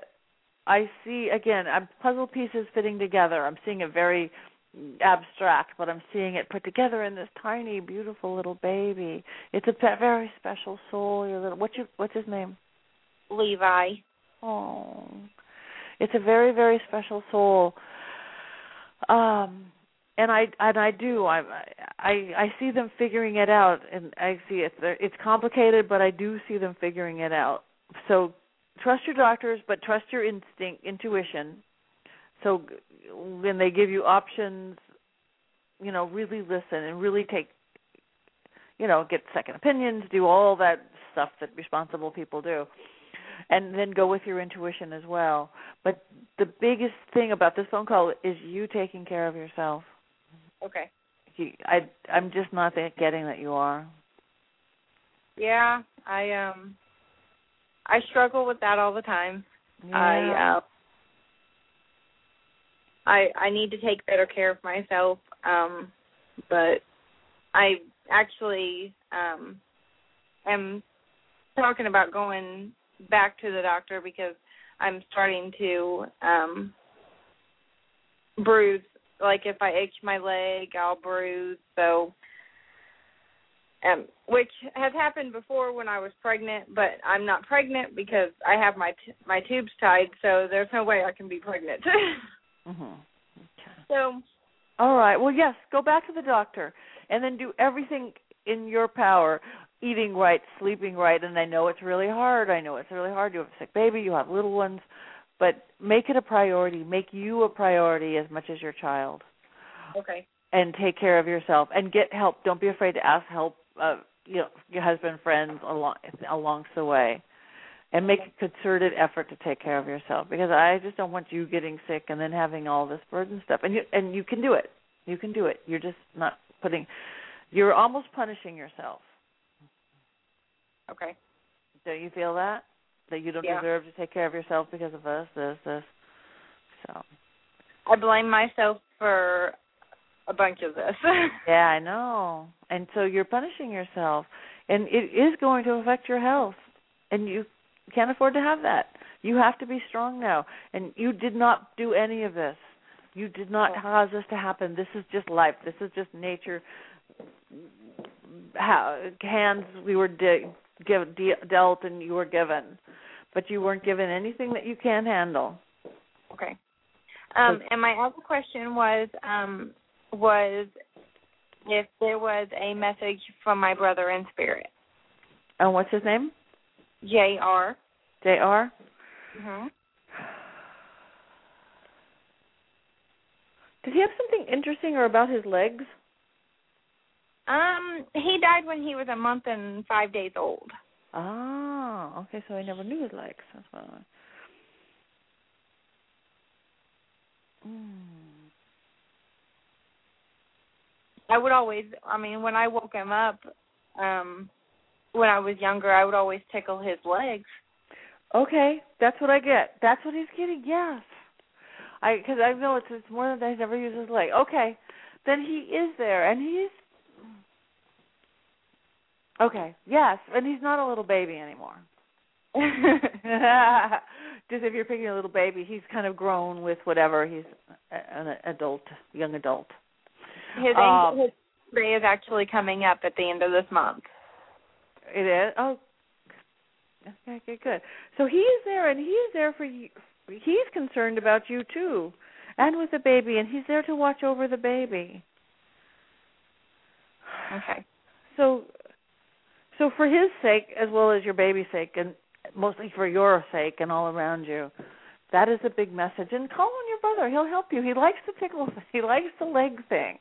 I see again. I'm puzzle pieces fitting together. I'm seeing it very abstract, but I'm seeing it put together in this tiny, beautiful little baby. It's a pe- very special soul. Your little what's your what's his name? Levi. Oh, it's a very very special soul. Um, and I and I do I I I see them figuring it out, and I see it. It's complicated, but I do see them figuring it out. So trust your doctors, but trust your instinct, intuition. So when they give you options, you know, really listen and really take, you know, get second opinions, do all that stuff that responsible people do and then go with your intuition as well. But the biggest thing about this phone call is you taking care of yourself. Okay. You, I I'm just not getting that you are. Yeah, I um I struggle with that all the time. I uh I I need to take better care of myself um but I actually um am talking about going back to the doctor because I'm starting to um bruise like if I itch my leg I'll bruise so um which has happened before when I was pregnant but I'm not pregnant because I have my t- my tubes tied so there's no way I can be pregnant Mhm. so All right. Well, yes, go back to the doctor and then do everything in your power, eating right, sleeping right, and I know it's really hard. I know it's really hard. You have a sick baby, you have little ones, but make it a priority. Make you a priority as much as your child. okay and take care of yourself and get help. Don't be afraid to ask help uh you know your husband friends along along the way. And make a concerted effort to take care of yourself because I just don't want you getting sick and then having all this burden stuff. And you and you can do it. You can do it. You're just not putting you're almost punishing yourself. Okay Don't you feel that? That you don't Yeah. deserve to take care of yourself because of us, this, this. So I blame myself for a bunch of this Yeah, I know. And so you're punishing yourself. And it is going to affect your health. And you can't afford to have that. You have to be strong now. And you did not do any of this. You did not oh. cause this to happen. This is just life. This is just nature. How, hands we were de- give, de- dealt and you were given. But you weren't given anything that you can't handle. okay um and my other question was um was if there was a message from my brother in spirit And what's his name? J.R. J.R.? Mhm. Did he have something interesting or about his legs? Um, he died when he was a month and five days old. Ah, okay, so I never knew his legs. That's why. Mm. I would always, I mean, when I woke him up, um, when I was younger, I would always tickle his legs. Okay, that's what I get. That's what he's getting. Yes. I because I know it's it's more than that he's never used his leg. Okay, then he is there, and he's okay. Yes, and he's not a little baby anymore. Just if you're picking a little baby, he's kind of grown with whatever. He's a- an adult, young adult. His Um, his birthday is actually coming up at the end of this month. It is. Oh, okay, okay, good. So he's there, and he's there for you. He's concerned about you too, and with the baby, and he's there to watch over the baby. Okay. So, so for his sake, as well as your baby's sake, and mostly for your sake and all around you, that is a big message. And call on your brother; he'll help you. He likes to tickle. He likes the leg thing.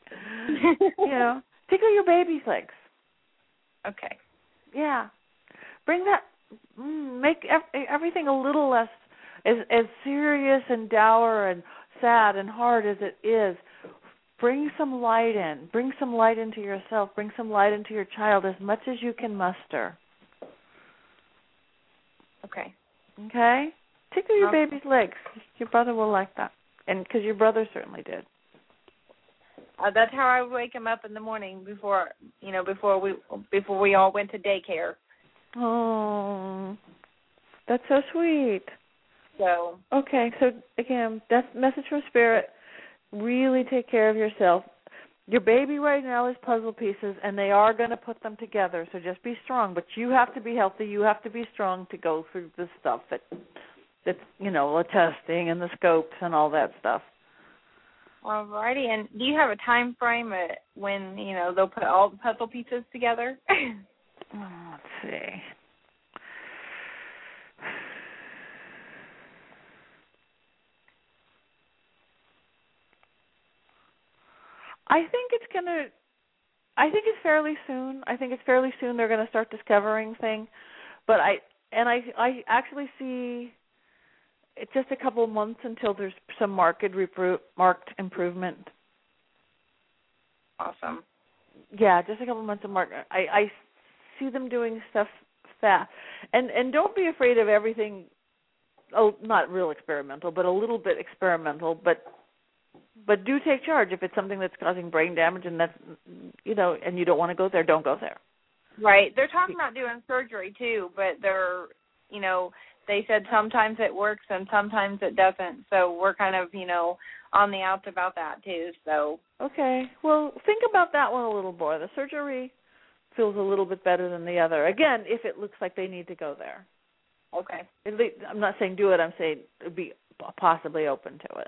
you know, tickle your baby's legs. Okay. Yeah, bring that. Mm, make ev- everything a little less as as serious and dour and sad and hard as it is. Bring some light in. Bring some light into yourself. Bring some light into your child as much as you can muster. Okay. Okay. Tickle your Okay. baby's legs. Your brother will like that, and because your brother certainly did. Uh, that's how I would wake him up in the morning before you know before we before we all went to daycare. Oh, that's so sweet. So Okay, so again, that's message from spirit. Really take care of yourself. Your baby right now is puzzle pieces, and they are going to put them together. So just be strong. But you have to be healthy. You have to be strong to go through the stuff that, that's you know, the testing and the scopes and all that stuff. Alrighty, and do you have a time frame when you know they'll put all the puzzle pieces together? Oh, let's see. I think it's gonna. I think it's fairly soon. I think it's fairly soon they're going to start discovering things. But I and I I actually see it's just a couple of months until there's some marked repro- marked improvement. awesome. Yeah, just a couple of months of mark. I I see them doing stuff fast, and and don't be afraid of everything. Oh, not real experimental, but a little bit experimental. But but do take charge if it's something that's causing brain damage, and that's you know, and you don't want to go there. Don't go there. Right. They're talking about doing surgery too, but they're you know they said sometimes it works and sometimes it doesn't. So we're kind of you know on the outs about that too. So Okay. Well, think about that one a little more. The surgery feels a little bit better than the other. Again, if it looks like they need to go there. okay. At least, I'm not saying do it. I'm saying be possibly open to it.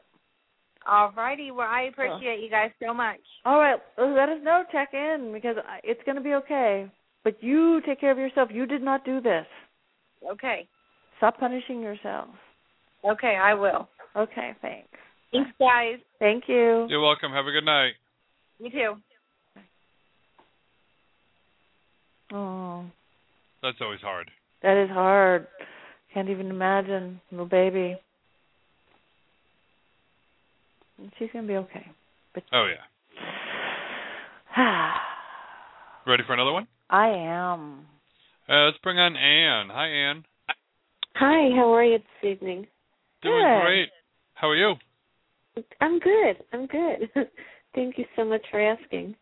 Alrighty. Well, I appreciate you guys so much. All right, let us know. Check in because it's going to be okay. But you take care of yourself. You did not do this. Okay. Stop punishing yourself. Okay, I will. Okay, thanks. Thanks, guys. Thank you. You're welcome. Have a good night. You too. Oh, That's always hard. that is hard. Can't even imagine little baby. She's gonna be okay. But Oh yeah. Ready for another one? I am. Uh, let's bring on Anne. Hi, Anne. Hi, how are you this evening? Doing Good. great. How are you? I'm good. I'm good. Thank you so much for asking.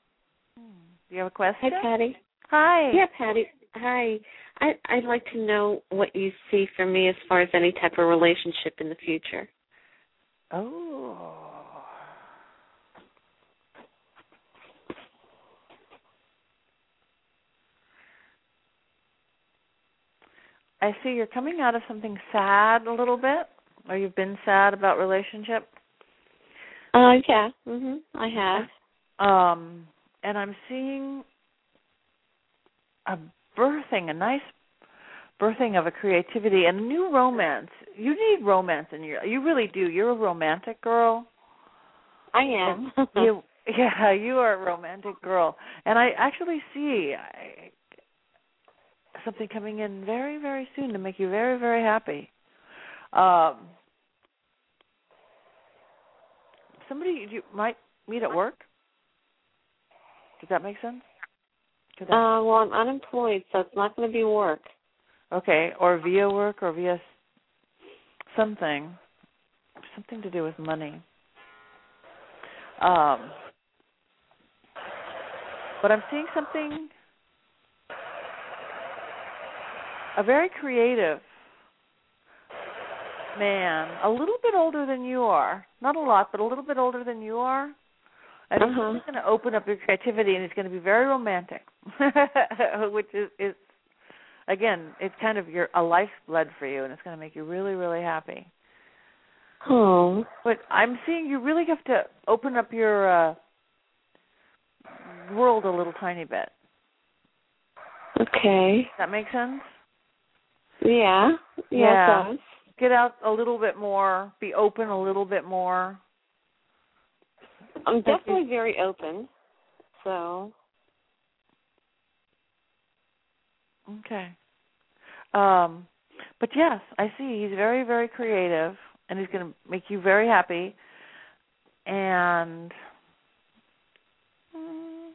Do you have a question? Hi, Patti. Hi. Yeah, Patti. Hi. I I'd like to know what you see for me as far as any type of relationship in the future. Oh. I see you're coming out of something sad a little bit, or you've been sad about relationship. Uh yeah. Mhm. I have. Um, and I'm seeing a birthing, a nice birthing of a creativity and a new romance. You need romance in your. You really do. You're a romantic girl. I am. you, yeah, you are a romantic girl, and I actually see I, something coming in very, very soon to make you very, very happy. Um, somebody you might meet at work. Does that make sense? That- Uh well, I'm unemployed, so it's not going to be work. Okay, or via work or via something. something to do with money. Um, but I'm seeing something a very creative man, a little bit older than you are. Not a lot, but a little bit older than you are. And Uh-huh. he's going to open up your creativity, and he's going to be very romantic, which is is again, it's kind of your a lifeblood for you, and it's going to make you really, really happy. Oh. But I'm seeing you really have to open up your uh world a little tiny bit. Okay. Does that make sense? Yeah. Yeah. Yeah. Get out a little bit more, be open a little bit more. I'm definitely very open. So Okay. Um but yes, I see he's very very creative and he's going to make you very happy and mm,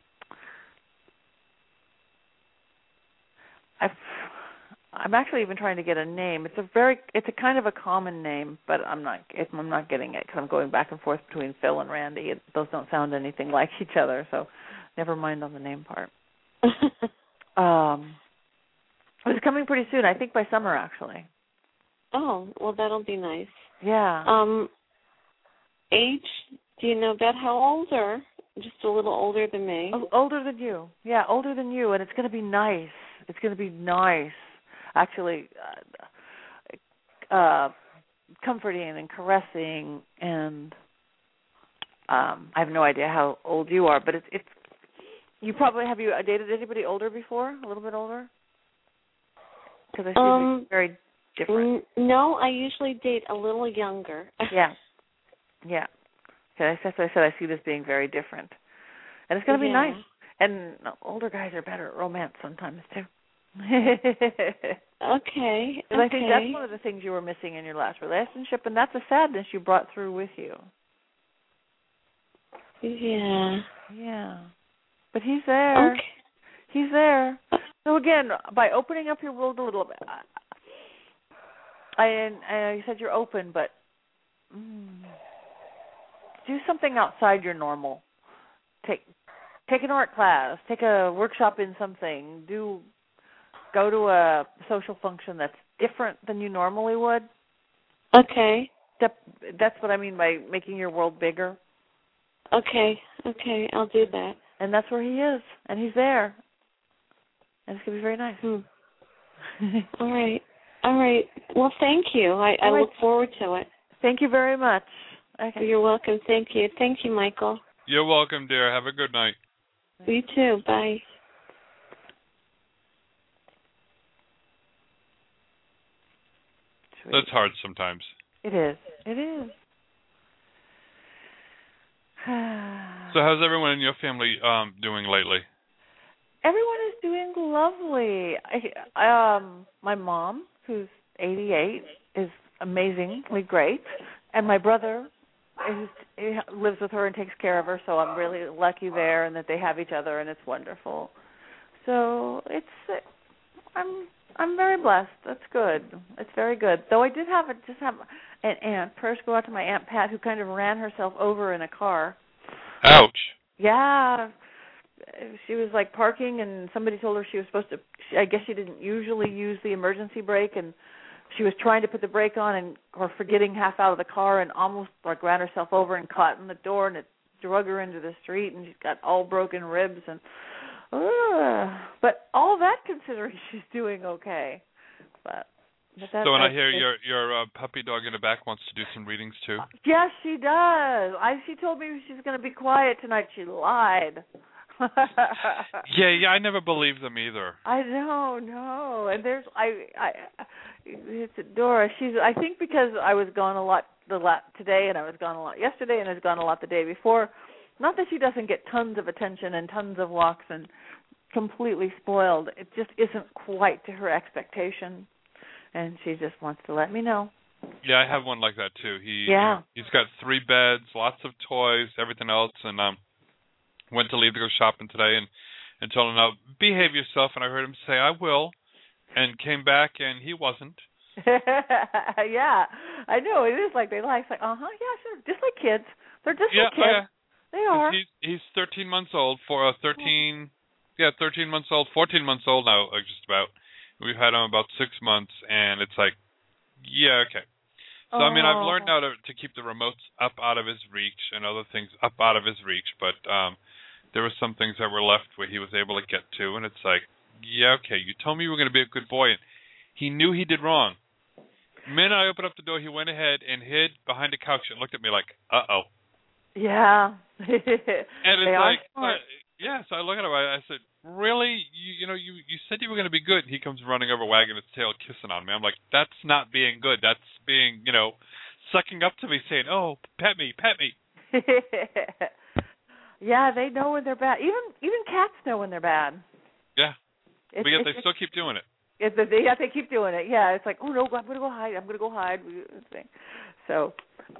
I've I'm actually even trying to get a name. It's a very it's a kind of a common name, but I'm not I'm not getting it cuz I'm going back and forth between Phil and Randy. It, those don't sound anything like each other, so never mind on the name part. um it's coming pretty soon. I think by summer actually. Oh, well that'll be nice. Yeah. Um age, do you know about how old or just a little older than me? O- older than you. Yeah, older than you and it's going to be nice. It's going to be nice. Actually uh, uh comforting and caressing and um I have no idea how old you are, but it's it's you probably have you dated anybody older before? A little bit older? Cuz I see Um, very different. N- no, I usually date a little younger. yeah. Yeah. Okay, that's what I said I see this being very different. And it's going to be Yeah. nice. And older guys are better at romance sometimes too. Okay. And okay. I think that's one of the things you were missing in your last relationship, and that's a sadness you brought through with you. Yeah. Yeah. But he's there. Okay. He's there. So again, by opening up your world a little bit, I, I, you said you're open, but mm, do something outside your normal. Take take an art class, take a workshop in something, do go to a social function that's different than you normally would. Okay. That, that's what I mean by making your world bigger. Okay. Okay. I'll do that. And that's where he is, and he's there. And it's gonna be very nice. Hmm. All right. All right. Well, thank you. I, I All right. look forward to it. Thank you very much. Okay. You're welcome. Thank you. Thank you, Michael. You're welcome, dear. Have a good night. You too. Bye. That's hard sometimes. It is. It is. So how's everyone in your family um doing lately? Everyone is doing lovely. I, um, my mom, who's 88, is amazingly great, and my brother is, he lives with her and takes care of her. So I'm really lucky there, and that they have each other, and it's wonderful. So it's I'm I'm very blessed. That's good. It's very good. Though I did have a, just have an aunt. Prayers go out to my aunt Pat, who kind of ran herself over in a car. Ouch. Yeah, she was like parking, and somebody told her she was supposed to. She, I guess she didn't usually use the emergency brake, and she was trying to put the brake on, and or forgetting half out of the car, and almost like ran herself over and caught in the door, and it drug her into the street, and she's got all broken ribs, and uh, but all that considering she's doing okay. But, but so when I that's- hear your your uh, puppy dog in the back wants to do some readings too. Yes, she does. I she told me she's going to be quiet tonight. She lied. Yeah, yeah, I never believed them either. I know, no. And there's I I it's Dora. She's I think because I was gone a lot the lot today and I was gone a lot yesterday and I was gone a lot the day before. Not that she doesn't get tons of attention and tons of walks and completely spoiled. It just isn't quite to her expectation. And she just wants to let me know. Yeah, I have one like that too. He Yeah. he's got three beds, lots of toys, everything else, and um went to leave to go shopping today and and told him now behave yourself and I heard him say I will and came back and he wasn't. yeah, I know it is like they like it's like uh huh yeah sure just like kids they're just yeah, like kids oh, yeah. They are. He's he's 13 months old for uh, 13 yeah 13 months old 14 months old now just about. We've had him about six months and it's like yeah okay. So I mean I've learned how to to keep the remotes up out of his reach and other things up out of his reach but um there were some things that were left where he was able to get to and it's like yeah okay you told me you were going to be a good boy and he knew he did wrong. The minute I opened up the door, he went ahead and hid behind a couch and looked at me like, "Uh oh." Yeah And it's like, uh, yeah. So I look at him. I, I said, "Really? You, you know, you you said you were going to be good." And He comes running over, wagging his tail, kissing on me. I'm like, "That's not being good. That's being, you know, sucking up to me, saying, "Oh, pet me, pet me." yeah they know when they're bad even even cats know when they're bad Yeah. It's- but yet they still keep doing it. It's they, yeah, they keep doing it. Yeah, it's like, oh no, I'm gonna go hide. I'm gonna go hide. So,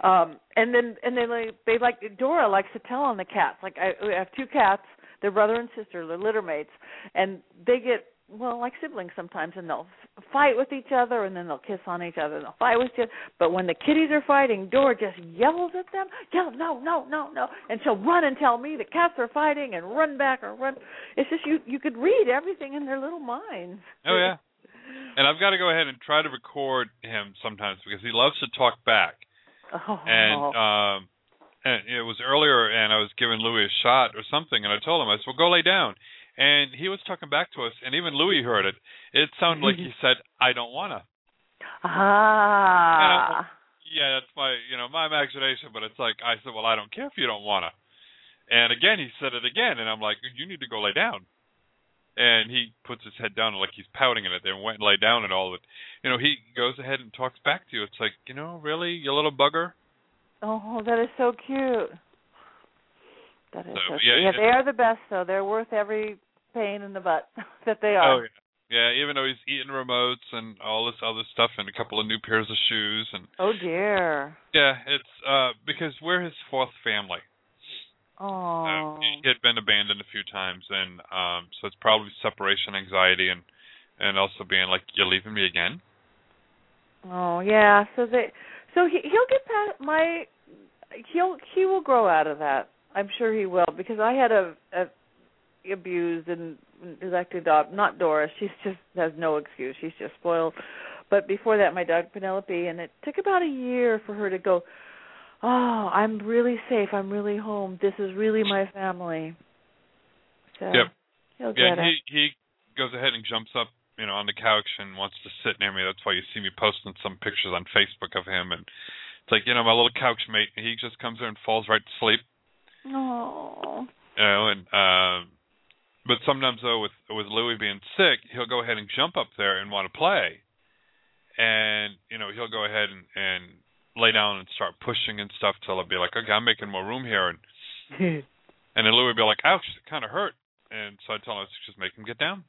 um, and then and then like they like Dora likes to tell on the cats. Like I, I have two cats. They're brother and sister. They're litter mates, and they get well like siblings sometimes, and they'll fight with each other, and then they'll kiss on each other, and they'll fight with each other. But when the kitties are fighting, Dora just yells at them, yell no, no, no, no, and she'll run and tell me the cats are fighting, and run back or run. It's just you you could read everything in their little minds. Oh yeah. And I've got to go ahead and try to record him sometimes because he loves to talk back. Oh. And um and it was earlier and I was giving Louis a shot or something and I told him I said, Well go lay down and he was talking back to us and even Louis heard it. It sounded like he said, I don't wanna. Ah. Yeah, that's my you know, my imagination, but it's like I said, Well I don't care if you don't wanna. And again he said it again and I'm like, You need to go lay down. And he puts his head down like he's pouting at it and went and lay down and all of it. You know, he goes ahead and talks back to you. It's like, you know, really, you little bugger? Oh, that is so cute. That is So, so yeah, cute. Yeah, they are the best though. They're worth every pain in the butt that they are. Oh yeah. Yeah, even though he's eating remotes and all this other stuff and a couple of new pairs of shoes and Oh dear. yeah, it's uh because we're his fourth family. Oh. Uh, he had been abandoned a few times and um so it's probably separation anxiety and and also being like, You're leaving me again? Oh yeah. So they so he he'll get past my he'll he will grow out of that. I'm sure he will because I had a, a abused and neglected dog. Not Doris. She's just has no excuse. She's just spoiled. But before that, my dog Penelope, and it took about a year for her to go. Oh, I'm really safe. I'm really home. This is really my family. So Yep. he'll Yeah, get it. he he goes ahead and jumps up, you know, on the couch and wants to sit near me. That's why you see me posting some pictures on Facebook of him and it's like, you know, my little couch mate, he just comes there and falls right to sleep. Oh. You know, and um but sometimes though with with Louis being sick, he'll go ahead and jump up there and want to play. And, you know, he'll go ahead and, and lay down and start pushing and stuff till I'll be like, Okay, I'm making more room here and and then Louis would be like, Ouch, it kinda hurt and so I'd tell him just make him get down.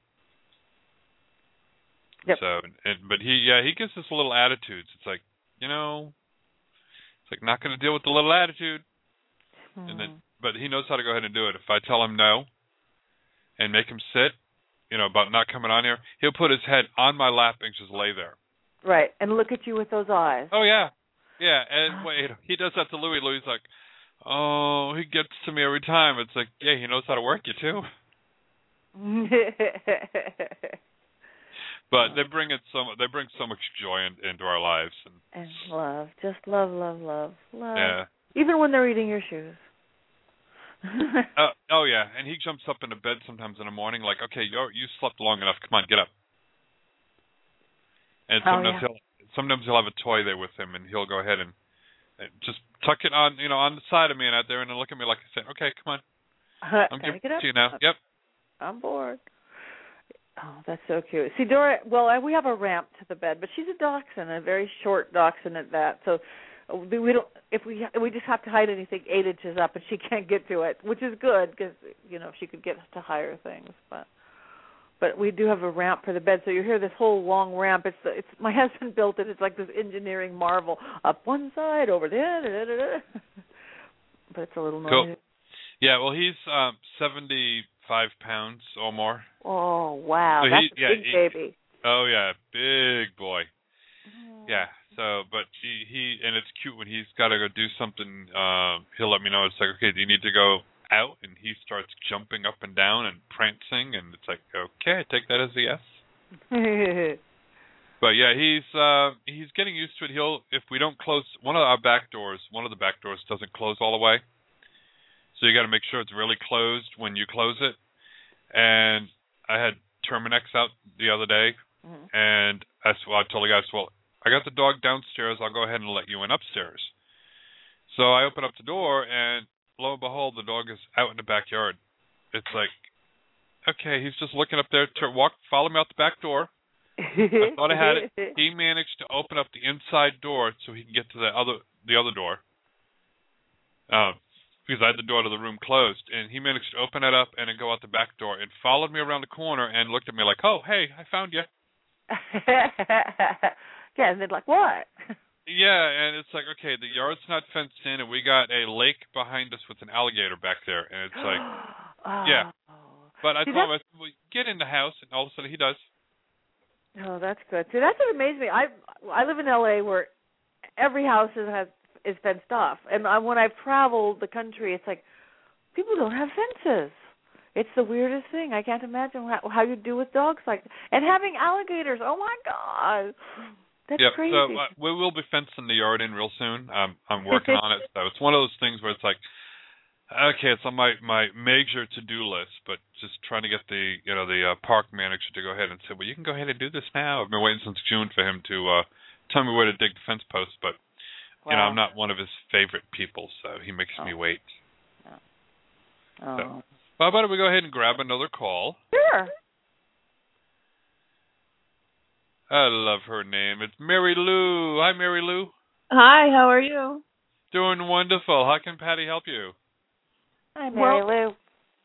Yep. So and but he yeah, he gives us little attitudes. It's like, you know it's like not gonna deal with the little attitude and then hmm. but he knows how to go ahead and do it. If I tell him no and make him sit, you know, about not coming on here, he'll put his head on my lap and just lay there. Right, and look at you with those eyes. Oh yeah. Yeah, and wait, he does that to Louis. Louis like, Oh, he gets to me every time. It's like, yeah, he knows how to work you too. But they bring it so they bring so much joy in, into our lives and and love, just love, love, love, love. yeah. Even when they're eating your shoes. Uh, oh yeah, and he jumps up into bed sometimes in the morning, like, okay, you you slept long enough. Come on, get up. And Oh, sometimes yeah. he'll sometimes he'll have a toy there with him, and he'll go ahead and, and just tuck it on, you know, on the side of me and out there, and look at me like I said, okay, come on, I'm giving it up? to you now. Yep. I'm bored. Oh, that's so cute. See, Dora. Well, I- we have a ramp to the bed, but she's a dachshund, a very short dachshund at that. So uh, we we don't. If we we just have to hide anything eight inches up, and she can't get to it, which is good because you know if she could get to higher things. But but we do have a ramp for the bed. So you hear this whole long ramp. It's the, it's my husband built it. It's like this engineering marvel. Up one side, over there. Da, da, da, da. But it's a little noisy. Cool. Yeah, well, he's um, seventy-five pounds or more. Oh wow, So that's he- a yeah, big he- baby. Oh yeah, big boy. Yeah. So, but he he and it's cute when he's got to go do something. Um, he'll let me know. It's like, okay, do you need to go out? And he starts jumping up and down and prancing, and it's like, okay, I take that as a yes. But yeah, he's uh he's getting used to it. He'll if we don't close one of our back doors, one of the back doors doesn't close all the way. So you got to make sure it's really closed when you close it. And I had Terminix out the other day, Mhm. and I s- well, I told the guys, well, I got the dog downstairs. I'll go ahead and let you in upstairs. So I open up the door, and lo and behold, the dog is out in the backyard. It's like, okay, he's just looking up there to walk, follow me out the back door. I thought I had it. He managed to open up the inside door so he can get to the other the other door. Um, because I had the door to the room closed, and he managed to open it up and then go out the back door and followed me around the corner and looked at me like, "Oh, hey, I found you." yeah, and they're like, what? Yeah, and it's like, okay, the yard's not fenced in, and we got a lake behind us with an alligator back there, and it's like, yeah. Oh. But I See, told him, I said, well, get in the house, and all of a sudden he does. Oh, that's good. See, that's what amazed me. I I live in LA where every house is has is fenced off, and I, when I've traveled the country, it's like people don't have fences. It's the weirdest thing. I can't imagine how, how you do with dogs like and having alligators. Oh my god, that's yep. crazy. So uh, we will be fencing the yard in real soon. Um, I'm working on it. So it's one of those things where it's like, okay, it's on my my major to do list, but just trying to get the you know the uh, park manager to go ahead and say, well, you can go ahead and do this now. I've been waiting since June for him to uh tell me where to dig the fence posts, but you know I'm not one of his favorite people, so he makes me wait. oh. So, well, why don't we go ahead and grab another call? Sure. I love her name. It's Mary Lou. Hi, Mary Lou. Hi, how are you? Doing wonderful. How can Patti help you? Hi, Mary Lou.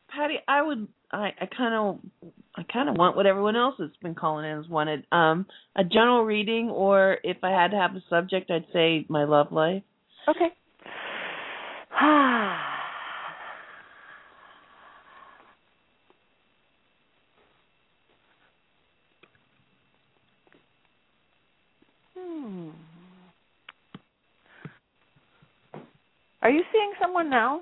Patti, I would I I kind of I kind of want what everyone else has been calling in has wanted. Um a general reading or if I had to have a subject, I'd say my love life. Okay. hmm. Are you seeing someone now?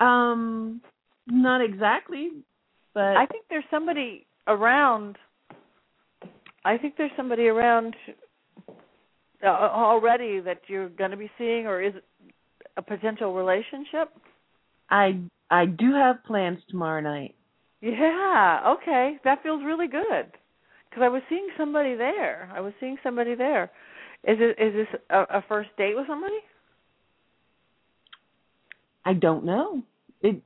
Um not exactly, but I think there's somebody around. I think there's somebody around uh, already that you're going to be seeing, or is it a potential relationship? I I do have plans tomorrow night. Yeah. Okay, that feels really good. Because I was seeing somebody there. I was seeing somebody there. Is it is this a, a first date with somebody? I don't know. It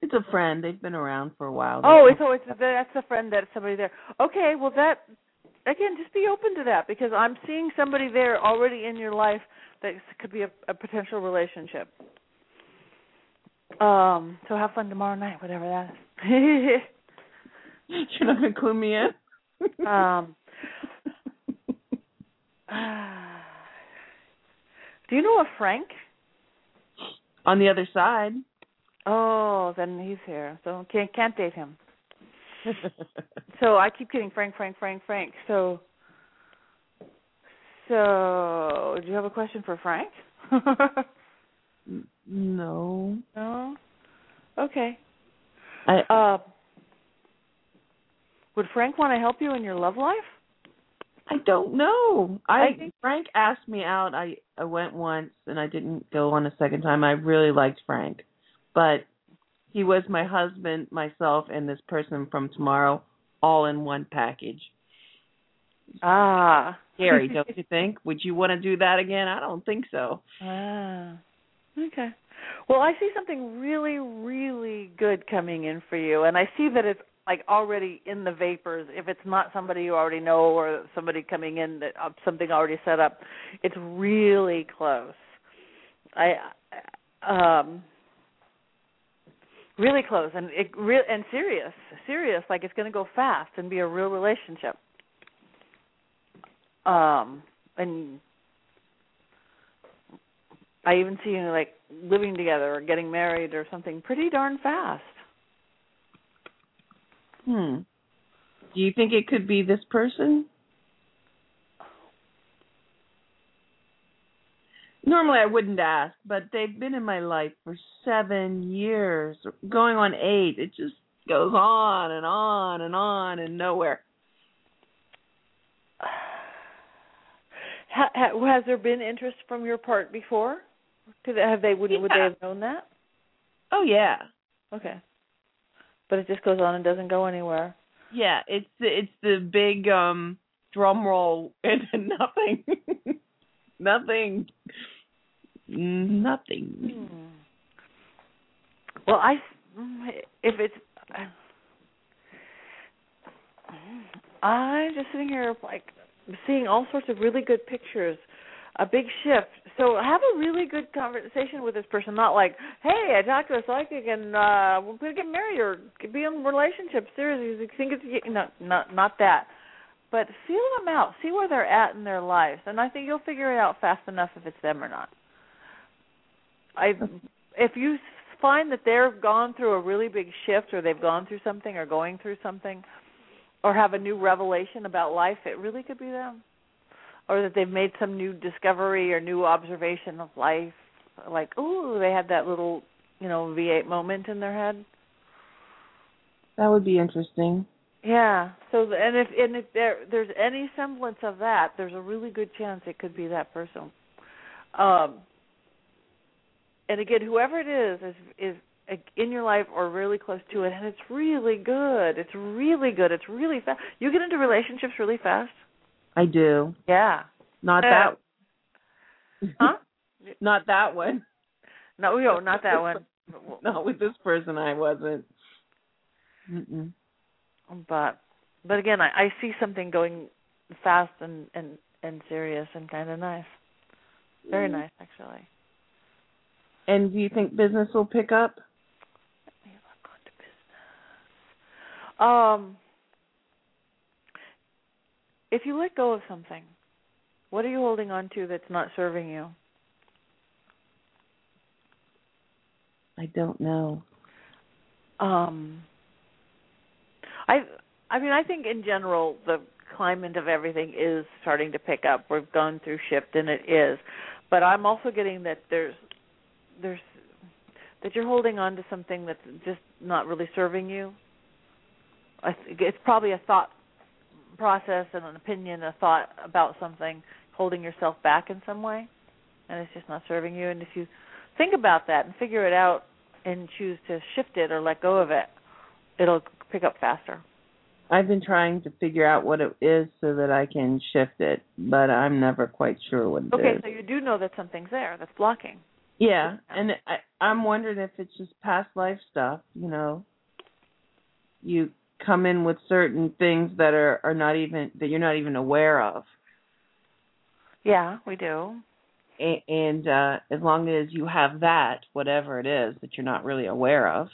it's a friend. They've been around for a while. Oh, it's, so it's that's a friend that's somebody there. Okay, well that again, just be open to that because I'm seeing somebody there already in your life that could be a, a potential relationship. Um, so have fun tomorrow night, whatever that is. You're not gonna clue me in. um, do you know a Frank? On the other side. Oh, then he's here, so can't can't date him. so I keep getting Frank, Frank, Frank, Frank. So, so do you have a question for Frank? no. no. Okay. I Uh, would Frank want to help you in your love life? I don't know. I, I think- Frank asked me out. I I went once and I didn't go on a second time. I really liked Frank, but he was my husband, myself, and this person from tomorrow, all in one package. Ah. Scary, don't you think? Would you want to do that again? I don't think so. Ah. Okay. Well, I see something really, really good coming in for you, and I see that it's like already in the vapors. If it's not somebody you already know or somebody coming in that uh, something already set up, it's really close. I um really close and it real and serious, serious. Like it's going to go fast and be a real relationship. Um and I even see you know, like living together or getting married or something pretty darn fast. Hmm. Do you think it could be this person? Normally I wouldn't ask, but they've been in my life for seven years, going on eight. It just goes on and on and on and nowhere. Has there been interest from your part before? Could have they would yeah. would they have known that? Oh yeah. Okay. But it just goes on and doesn't go anywhere. yeah. It's the it's the big um drum roll and nothing, nothing, nothing. Well, I if it's I'm just sitting here like seeing all sorts of really good pictures, a big shift. So have a really good conversation with this person, not like, "Hey, I talked to a psychic and uh we're going to get married or be in a relationship." Seriously, you think it's no, not not that. But feel them out, see where they're at in their lives, and I think you'll figure it out fast enough if it's them or not. I if you find that they've gone through a really big shift or they've gone through something or going through something or have a new revelation about life, it really could be them. Or that they've made some new discovery or new observation of life. Like, ooh, they had that little, you know, V8 moment in their head. That would be interesting. Yeah. So, and if and if there there's any semblance of that, there's a really good chance it could be that person. Um, and again, whoever it is is is in your life or really close to it, and it's really good. It's really good. It's really fast. You get into relationships really fast. I do. Yeah. Not Yeah. that. Huh? Not that one. No, no, not that one. Not with this person. I wasn't. Mm-mm. But but again, I, I see something going fast and and and serious and kind of nice. Very nice, actually. And do you think business will pick up? Um, if you let go of something, what are you holding on to that's not serving you? I don't know. Um, I I mean, I think in general the climate of everything is starting to pick up. We've gone through shift, and it is. But I'm also getting that there's there's that you're holding on to something that's just not really serving you. I think it's probably a thought process and an opinion, a thought about something holding yourself back in some way, and it's just not serving you. And if you think about that and figure it out and choose to shift it or let go of it, it'll pick up faster. I've been trying to figure out what it is so that I can shift it, but I'm never quite sure what it is. Okay, so you do know that something's there that's blocking. Yeah, and I I'm wondering if it's just past life stuff, you know. You come in with certain things that are are not even that you're not even aware of. Yeah, we do. A- and uh as long as you have that whatever it is that you're not really aware of,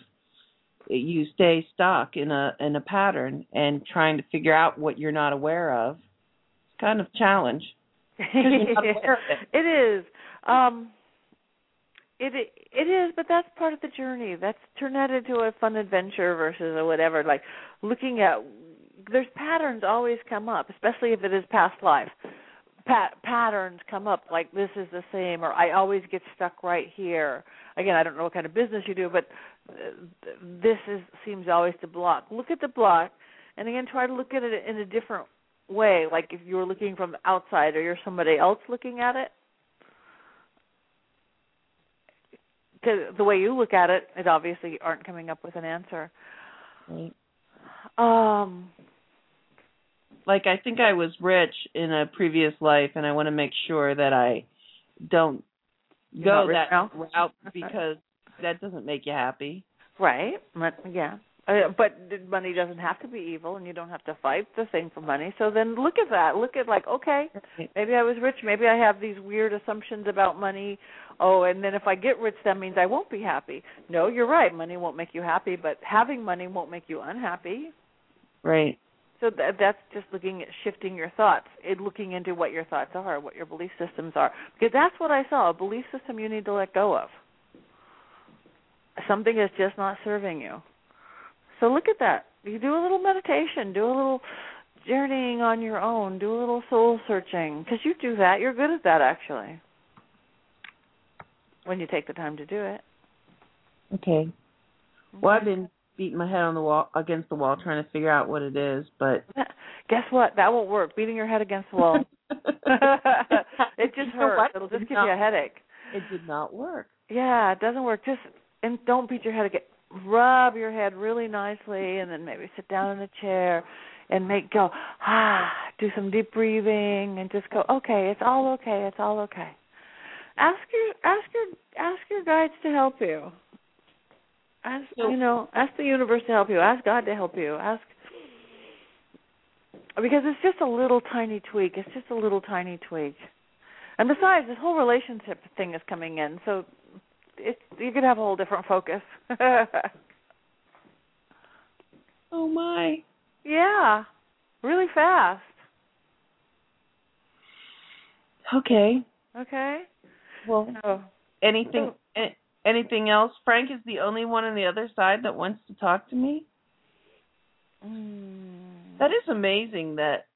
you stay stuck in a in a pattern and trying to figure out what you're not aware of. It's kind of a challenge. it. it is. Um it it is, but that's part of the journey. That's turn that into a fun adventure versus a whatever. Like looking at there's patterns always come up, especially if it is past life. Pat, patterns come up like this is the same, or I always get stuck right here. Again, I don't know what kind of business you do, but uh, this is seems always to block. Look at the block, and again, try to look at it in a different way. Like if you were looking from outside, or you're somebody else looking at it. Because the way you look at it, it obviously aren't coming up with an answer. Right. Um, like I think I was rich in a previous life and I want to make sure that I don't go that now? route because that doesn't make you happy. Right. But, yeah. Uh, but money doesn't have to be evil, and you don't have to fight the thing for money. So then look at that. Look at like, okay, maybe I was rich. Maybe I have these weird assumptions about money. Oh, and then if I get rich, that means I won't be happy. No, you're right. Money won't make you happy, but having money won't make you unhappy. Right. So that, that's just looking at shifting your thoughts, it, looking into what your thoughts are, what your belief systems are. Because that's what I saw a belief system you need to let go of. Something is just not serving you. So look at that. You do a little meditation, do a little journeying on your own, do a little soul searching. Because you do that. You're good at that, actually. When you take the time to do it. Okay. Well, I've been beating my head on the wall against the wall trying to figure out what it is, but Guess what? That won't work. Beating your head against the wall. it just You hurts. what? It'll just It give not- you a headache. it did not work. Yeah, it doesn't work. Just and don't beat your head again. Rub your head really nicely, and then maybe sit down in a chair and make go ah. Do some deep breathing and just go. Okay, it's all okay. It's all okay. Ask your ask your ask your guides to help you. Ask you know ask the universe to help you. Ask God to help you. Ask because it's just a little tiny tweak. It's just a little tiny tweak. And besides, this whole relationship thing is coming in, so it's you could have a whole different focus. oh my. Yeah, really fast. Okay. Okay. Well, So, anything anything else? Frank is the only one on the other side that wants to talk to me. mm, That is amazing that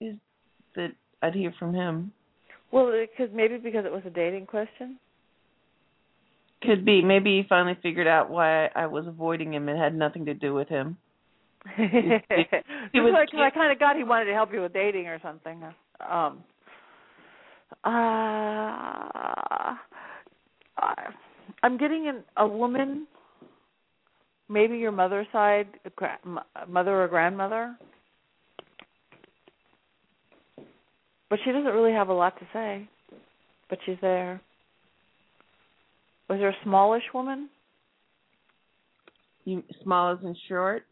is that I'd hear from him. well, because maybe because it was a dating question. Could be. Maybe he finally figured out why I was avoiding him. It had nothing to do with him. Just was like I kind of got he wanted to help you with dating or something. Um. Uh, I'm getting an, a woman, maybe your mother's side, gra- mother or grandmother, but she doesn't really have a lot to say. But she's there. Was there a smallish woman? You small as in short.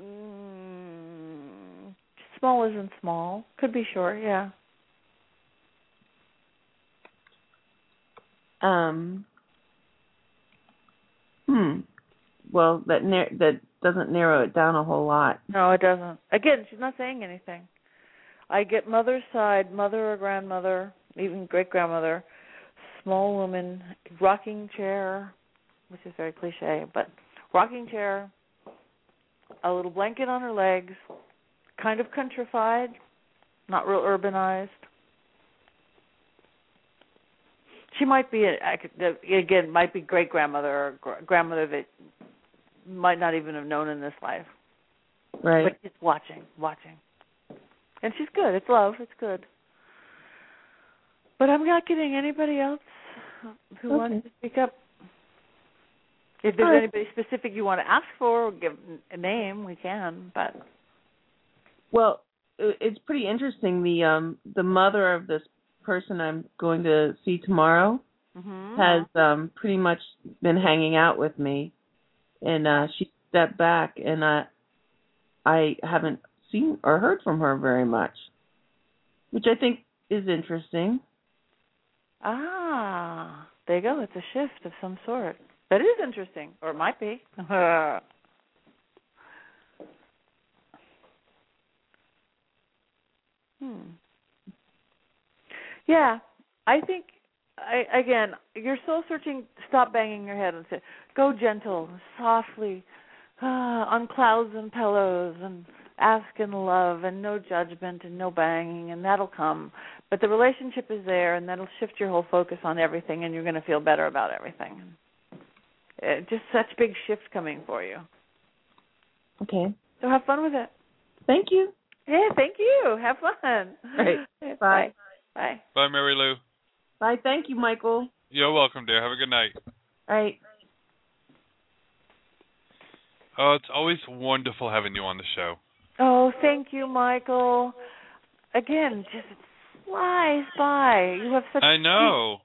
Mm, small isn't small. Could be short, yeah. Um. Hmm. Well, that nar- that doesn't narrow it down a whole lot. No, it doesn't. Again, she's not saying anything. I get mother's side, mother or grandmother, even great grandmother, small woman, rocking chair, which is very cliche, but rocking chair, a little blanket on her legs, kind of countrified, not real urbanized. She might be a, again might be great grandmother or grandmother that might not even have known in this life. Right. But she's watching, watching. And she's good. It's love. It's good. But I'm not getting anybody else who wants to speak up. If there's right. anybody specific you want to ask for or give a name, we can. But Well, it's pretty interesting. The um the mother of this person I'm going to see tomorrow mhm. has um pretty much been hanging out with me, and uh she stepped back, and I I haven't seen or heard from her very much, which I think is interesting. ah, there you go. It's a shift of some sort. That is interesting, or it might be. hmm. Yeah, I think I again, you're soul searching. Stop banging your head and say, "Go gentle, softly, ah, on clouds and pillows, and ask in love, and no judgment, and no banging, and that'll come." But the relationship is there, and that'll shift your whole focus on everything, and you're going to feel better about everything. Uh, just such big shifts coming for you. Okay. So have fun with it. Thank you. Yeah, thank you. Have fun. Right. Bye. Bye. Bye, Bye, Mary Lou. Bye. Thank you, Michael. You're welcome, dear. Have a good night. All right. Oh, it's always wonderful having you on the show. Oh, thank you, Michael. Again, just flies by. You have such I know.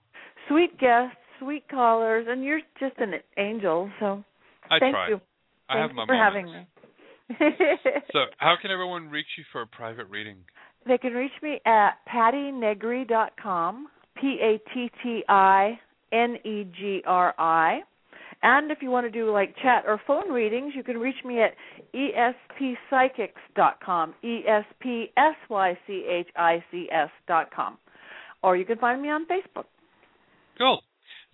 sweet, sweet guests, sweet callers, and you're just an angel. So I thank try. you. I Thank have you my for moments. having me. So, how can everyone reach you for a private reading? They can reach me at pattinegri.com, P A T T I N E G R I. And if you want to do like chat or phone readings, you can reach me at espsychics.com, E S P S Y C H I C S.com. Or you can find me on Facebook. Cool.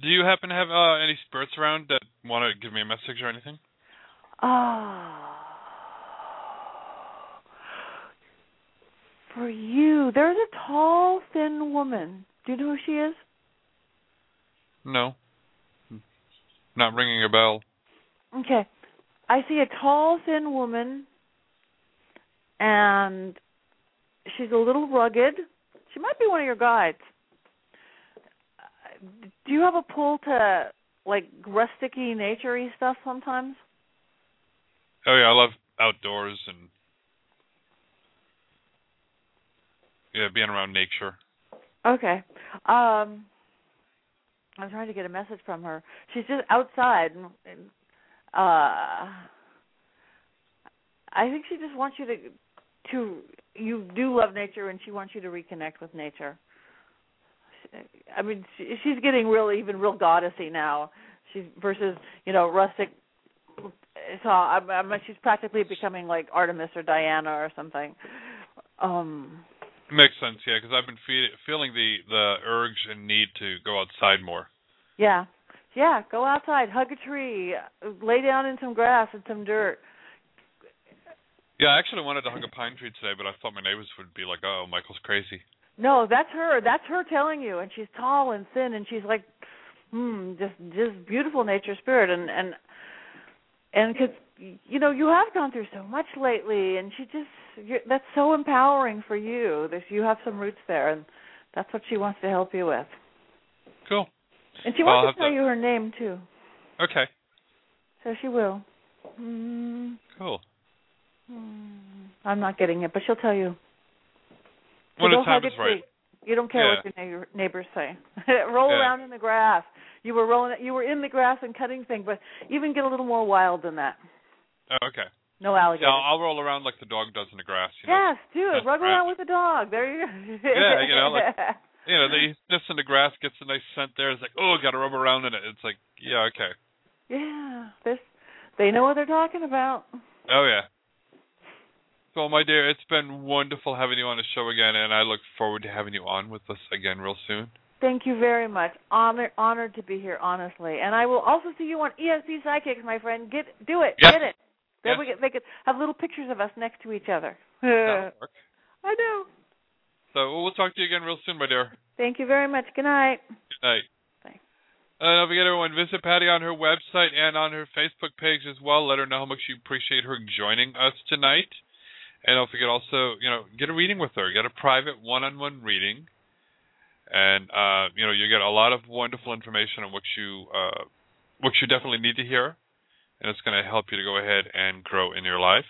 Do you happen to have uh, any spirits around that want to give me a message or anything? Ah. For you, there's a tall, thin woman. Do you know who she is? No. Not ringing a bell. Okay. I see a tall, thin woman, and she's a little rugged. She might be one of your guides. Do you have a pull to like rusticy, naturey stuff sometimes? Oh yeah, I love outdoors and yeah, being around nature. Okay. Um I'm trying to get a message from her. She's just outside and, and uh I think she just wants you to to you do love nature and she wants you to reconnect with nature. I mean, she, she's getting real even real goddessy now. She's versus, you know, rustic so I'm, I'm she's practically becoming like Artemis or Diana or something. Um Makes sense, yeah, because I've been fe- feeling the the urge and need to go outside more. Yeah. Yeah, go outside, hug a tree, lay down in some grass and some dirt. Yeah, I actually wanted to hug a pine tree today, but I thought my neighbors would be like, "Oh, Michael's crazy." No, that's her. That's her telling you and she's tall and thin and she's like hmm, just just beautiful nature spirit and and and cuz you know, you have gone through so much lately and she just that's so empowering for you. That you have some roots there and that's what she wants to help you with. Cool. And she Well, wants to tell you her name too. Okay. So she will. Mm, Cool. mm, I'm not getting it, but she'll tell you. When the time is right. tree. You don't care what your neighbor, neighbors say. Roll Yeah. around in the grass. You were rolling. You were in the grass and cutting things, but even get a little more wild than that. Oh, okay. No alligators. Yeah, I'll, I'll roll around like the dog does in the grass. You know? Yes, do it. That's Rug around with the dog. There you go. Yeah, you know, like you know, they sniffs in the grass, gets a nice scent there. It's like, oh, got to rub around in it. It's like, yeah, okay. yeah, this. They know what they're talking about. Oh yeah. So, my dear, it's been wonderful having you on the show again, and I look forward to having you on with us again real soon. Thank you very much. Honor, honored to be here, honestly. And I will also see you on ESP Psychics, my friend. Get do it. Yes. Get it. Then Yes. we get, they could have little pictures of us next to each other. I know. So we'll talk to you again real soon, my dear. Thank you very much. Good night. Good night. Bye. Uh, don't forget, everyone, visit Patti on her website and on her Facebook page as well. Let her know how much you appreciate her joining us tonight. And don't forget also, you know, get a reading with her. Get a private one-on-one reading, and uh, you know, you get a lot of wonderful information on what you uh, what you definitely need to hear, and it's going to help you to go ahead and grow in your life.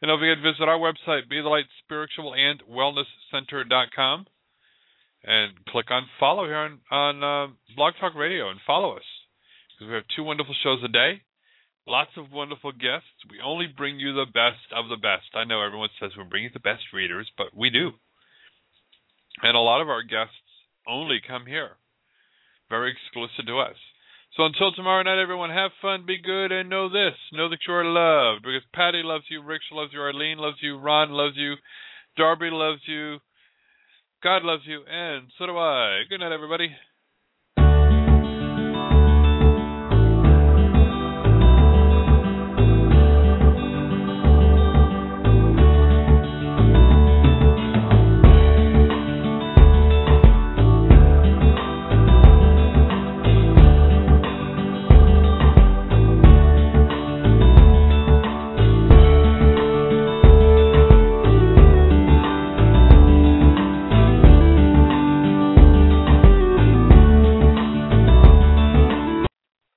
And don't forget, to visit our website, Be the Light Spiritual and Wellness Center.com, and click on follow here on on uh, Blog Talk Radio and follow us because we have two wonderful shows a day, lots of wonderful guests. We only bring you the best of the best. I know everyone says we're bringing the best readers, but we do, and a lot of our guests only come here, very exclusive to us. So until tomorrow night, everyone, have fun, be good, and know this: know that you are loved because Patti loves you, Rich loves you, Arlene loves you, Ron loves you, Darby loves you. God loves you, and so do I. Good night, everybody.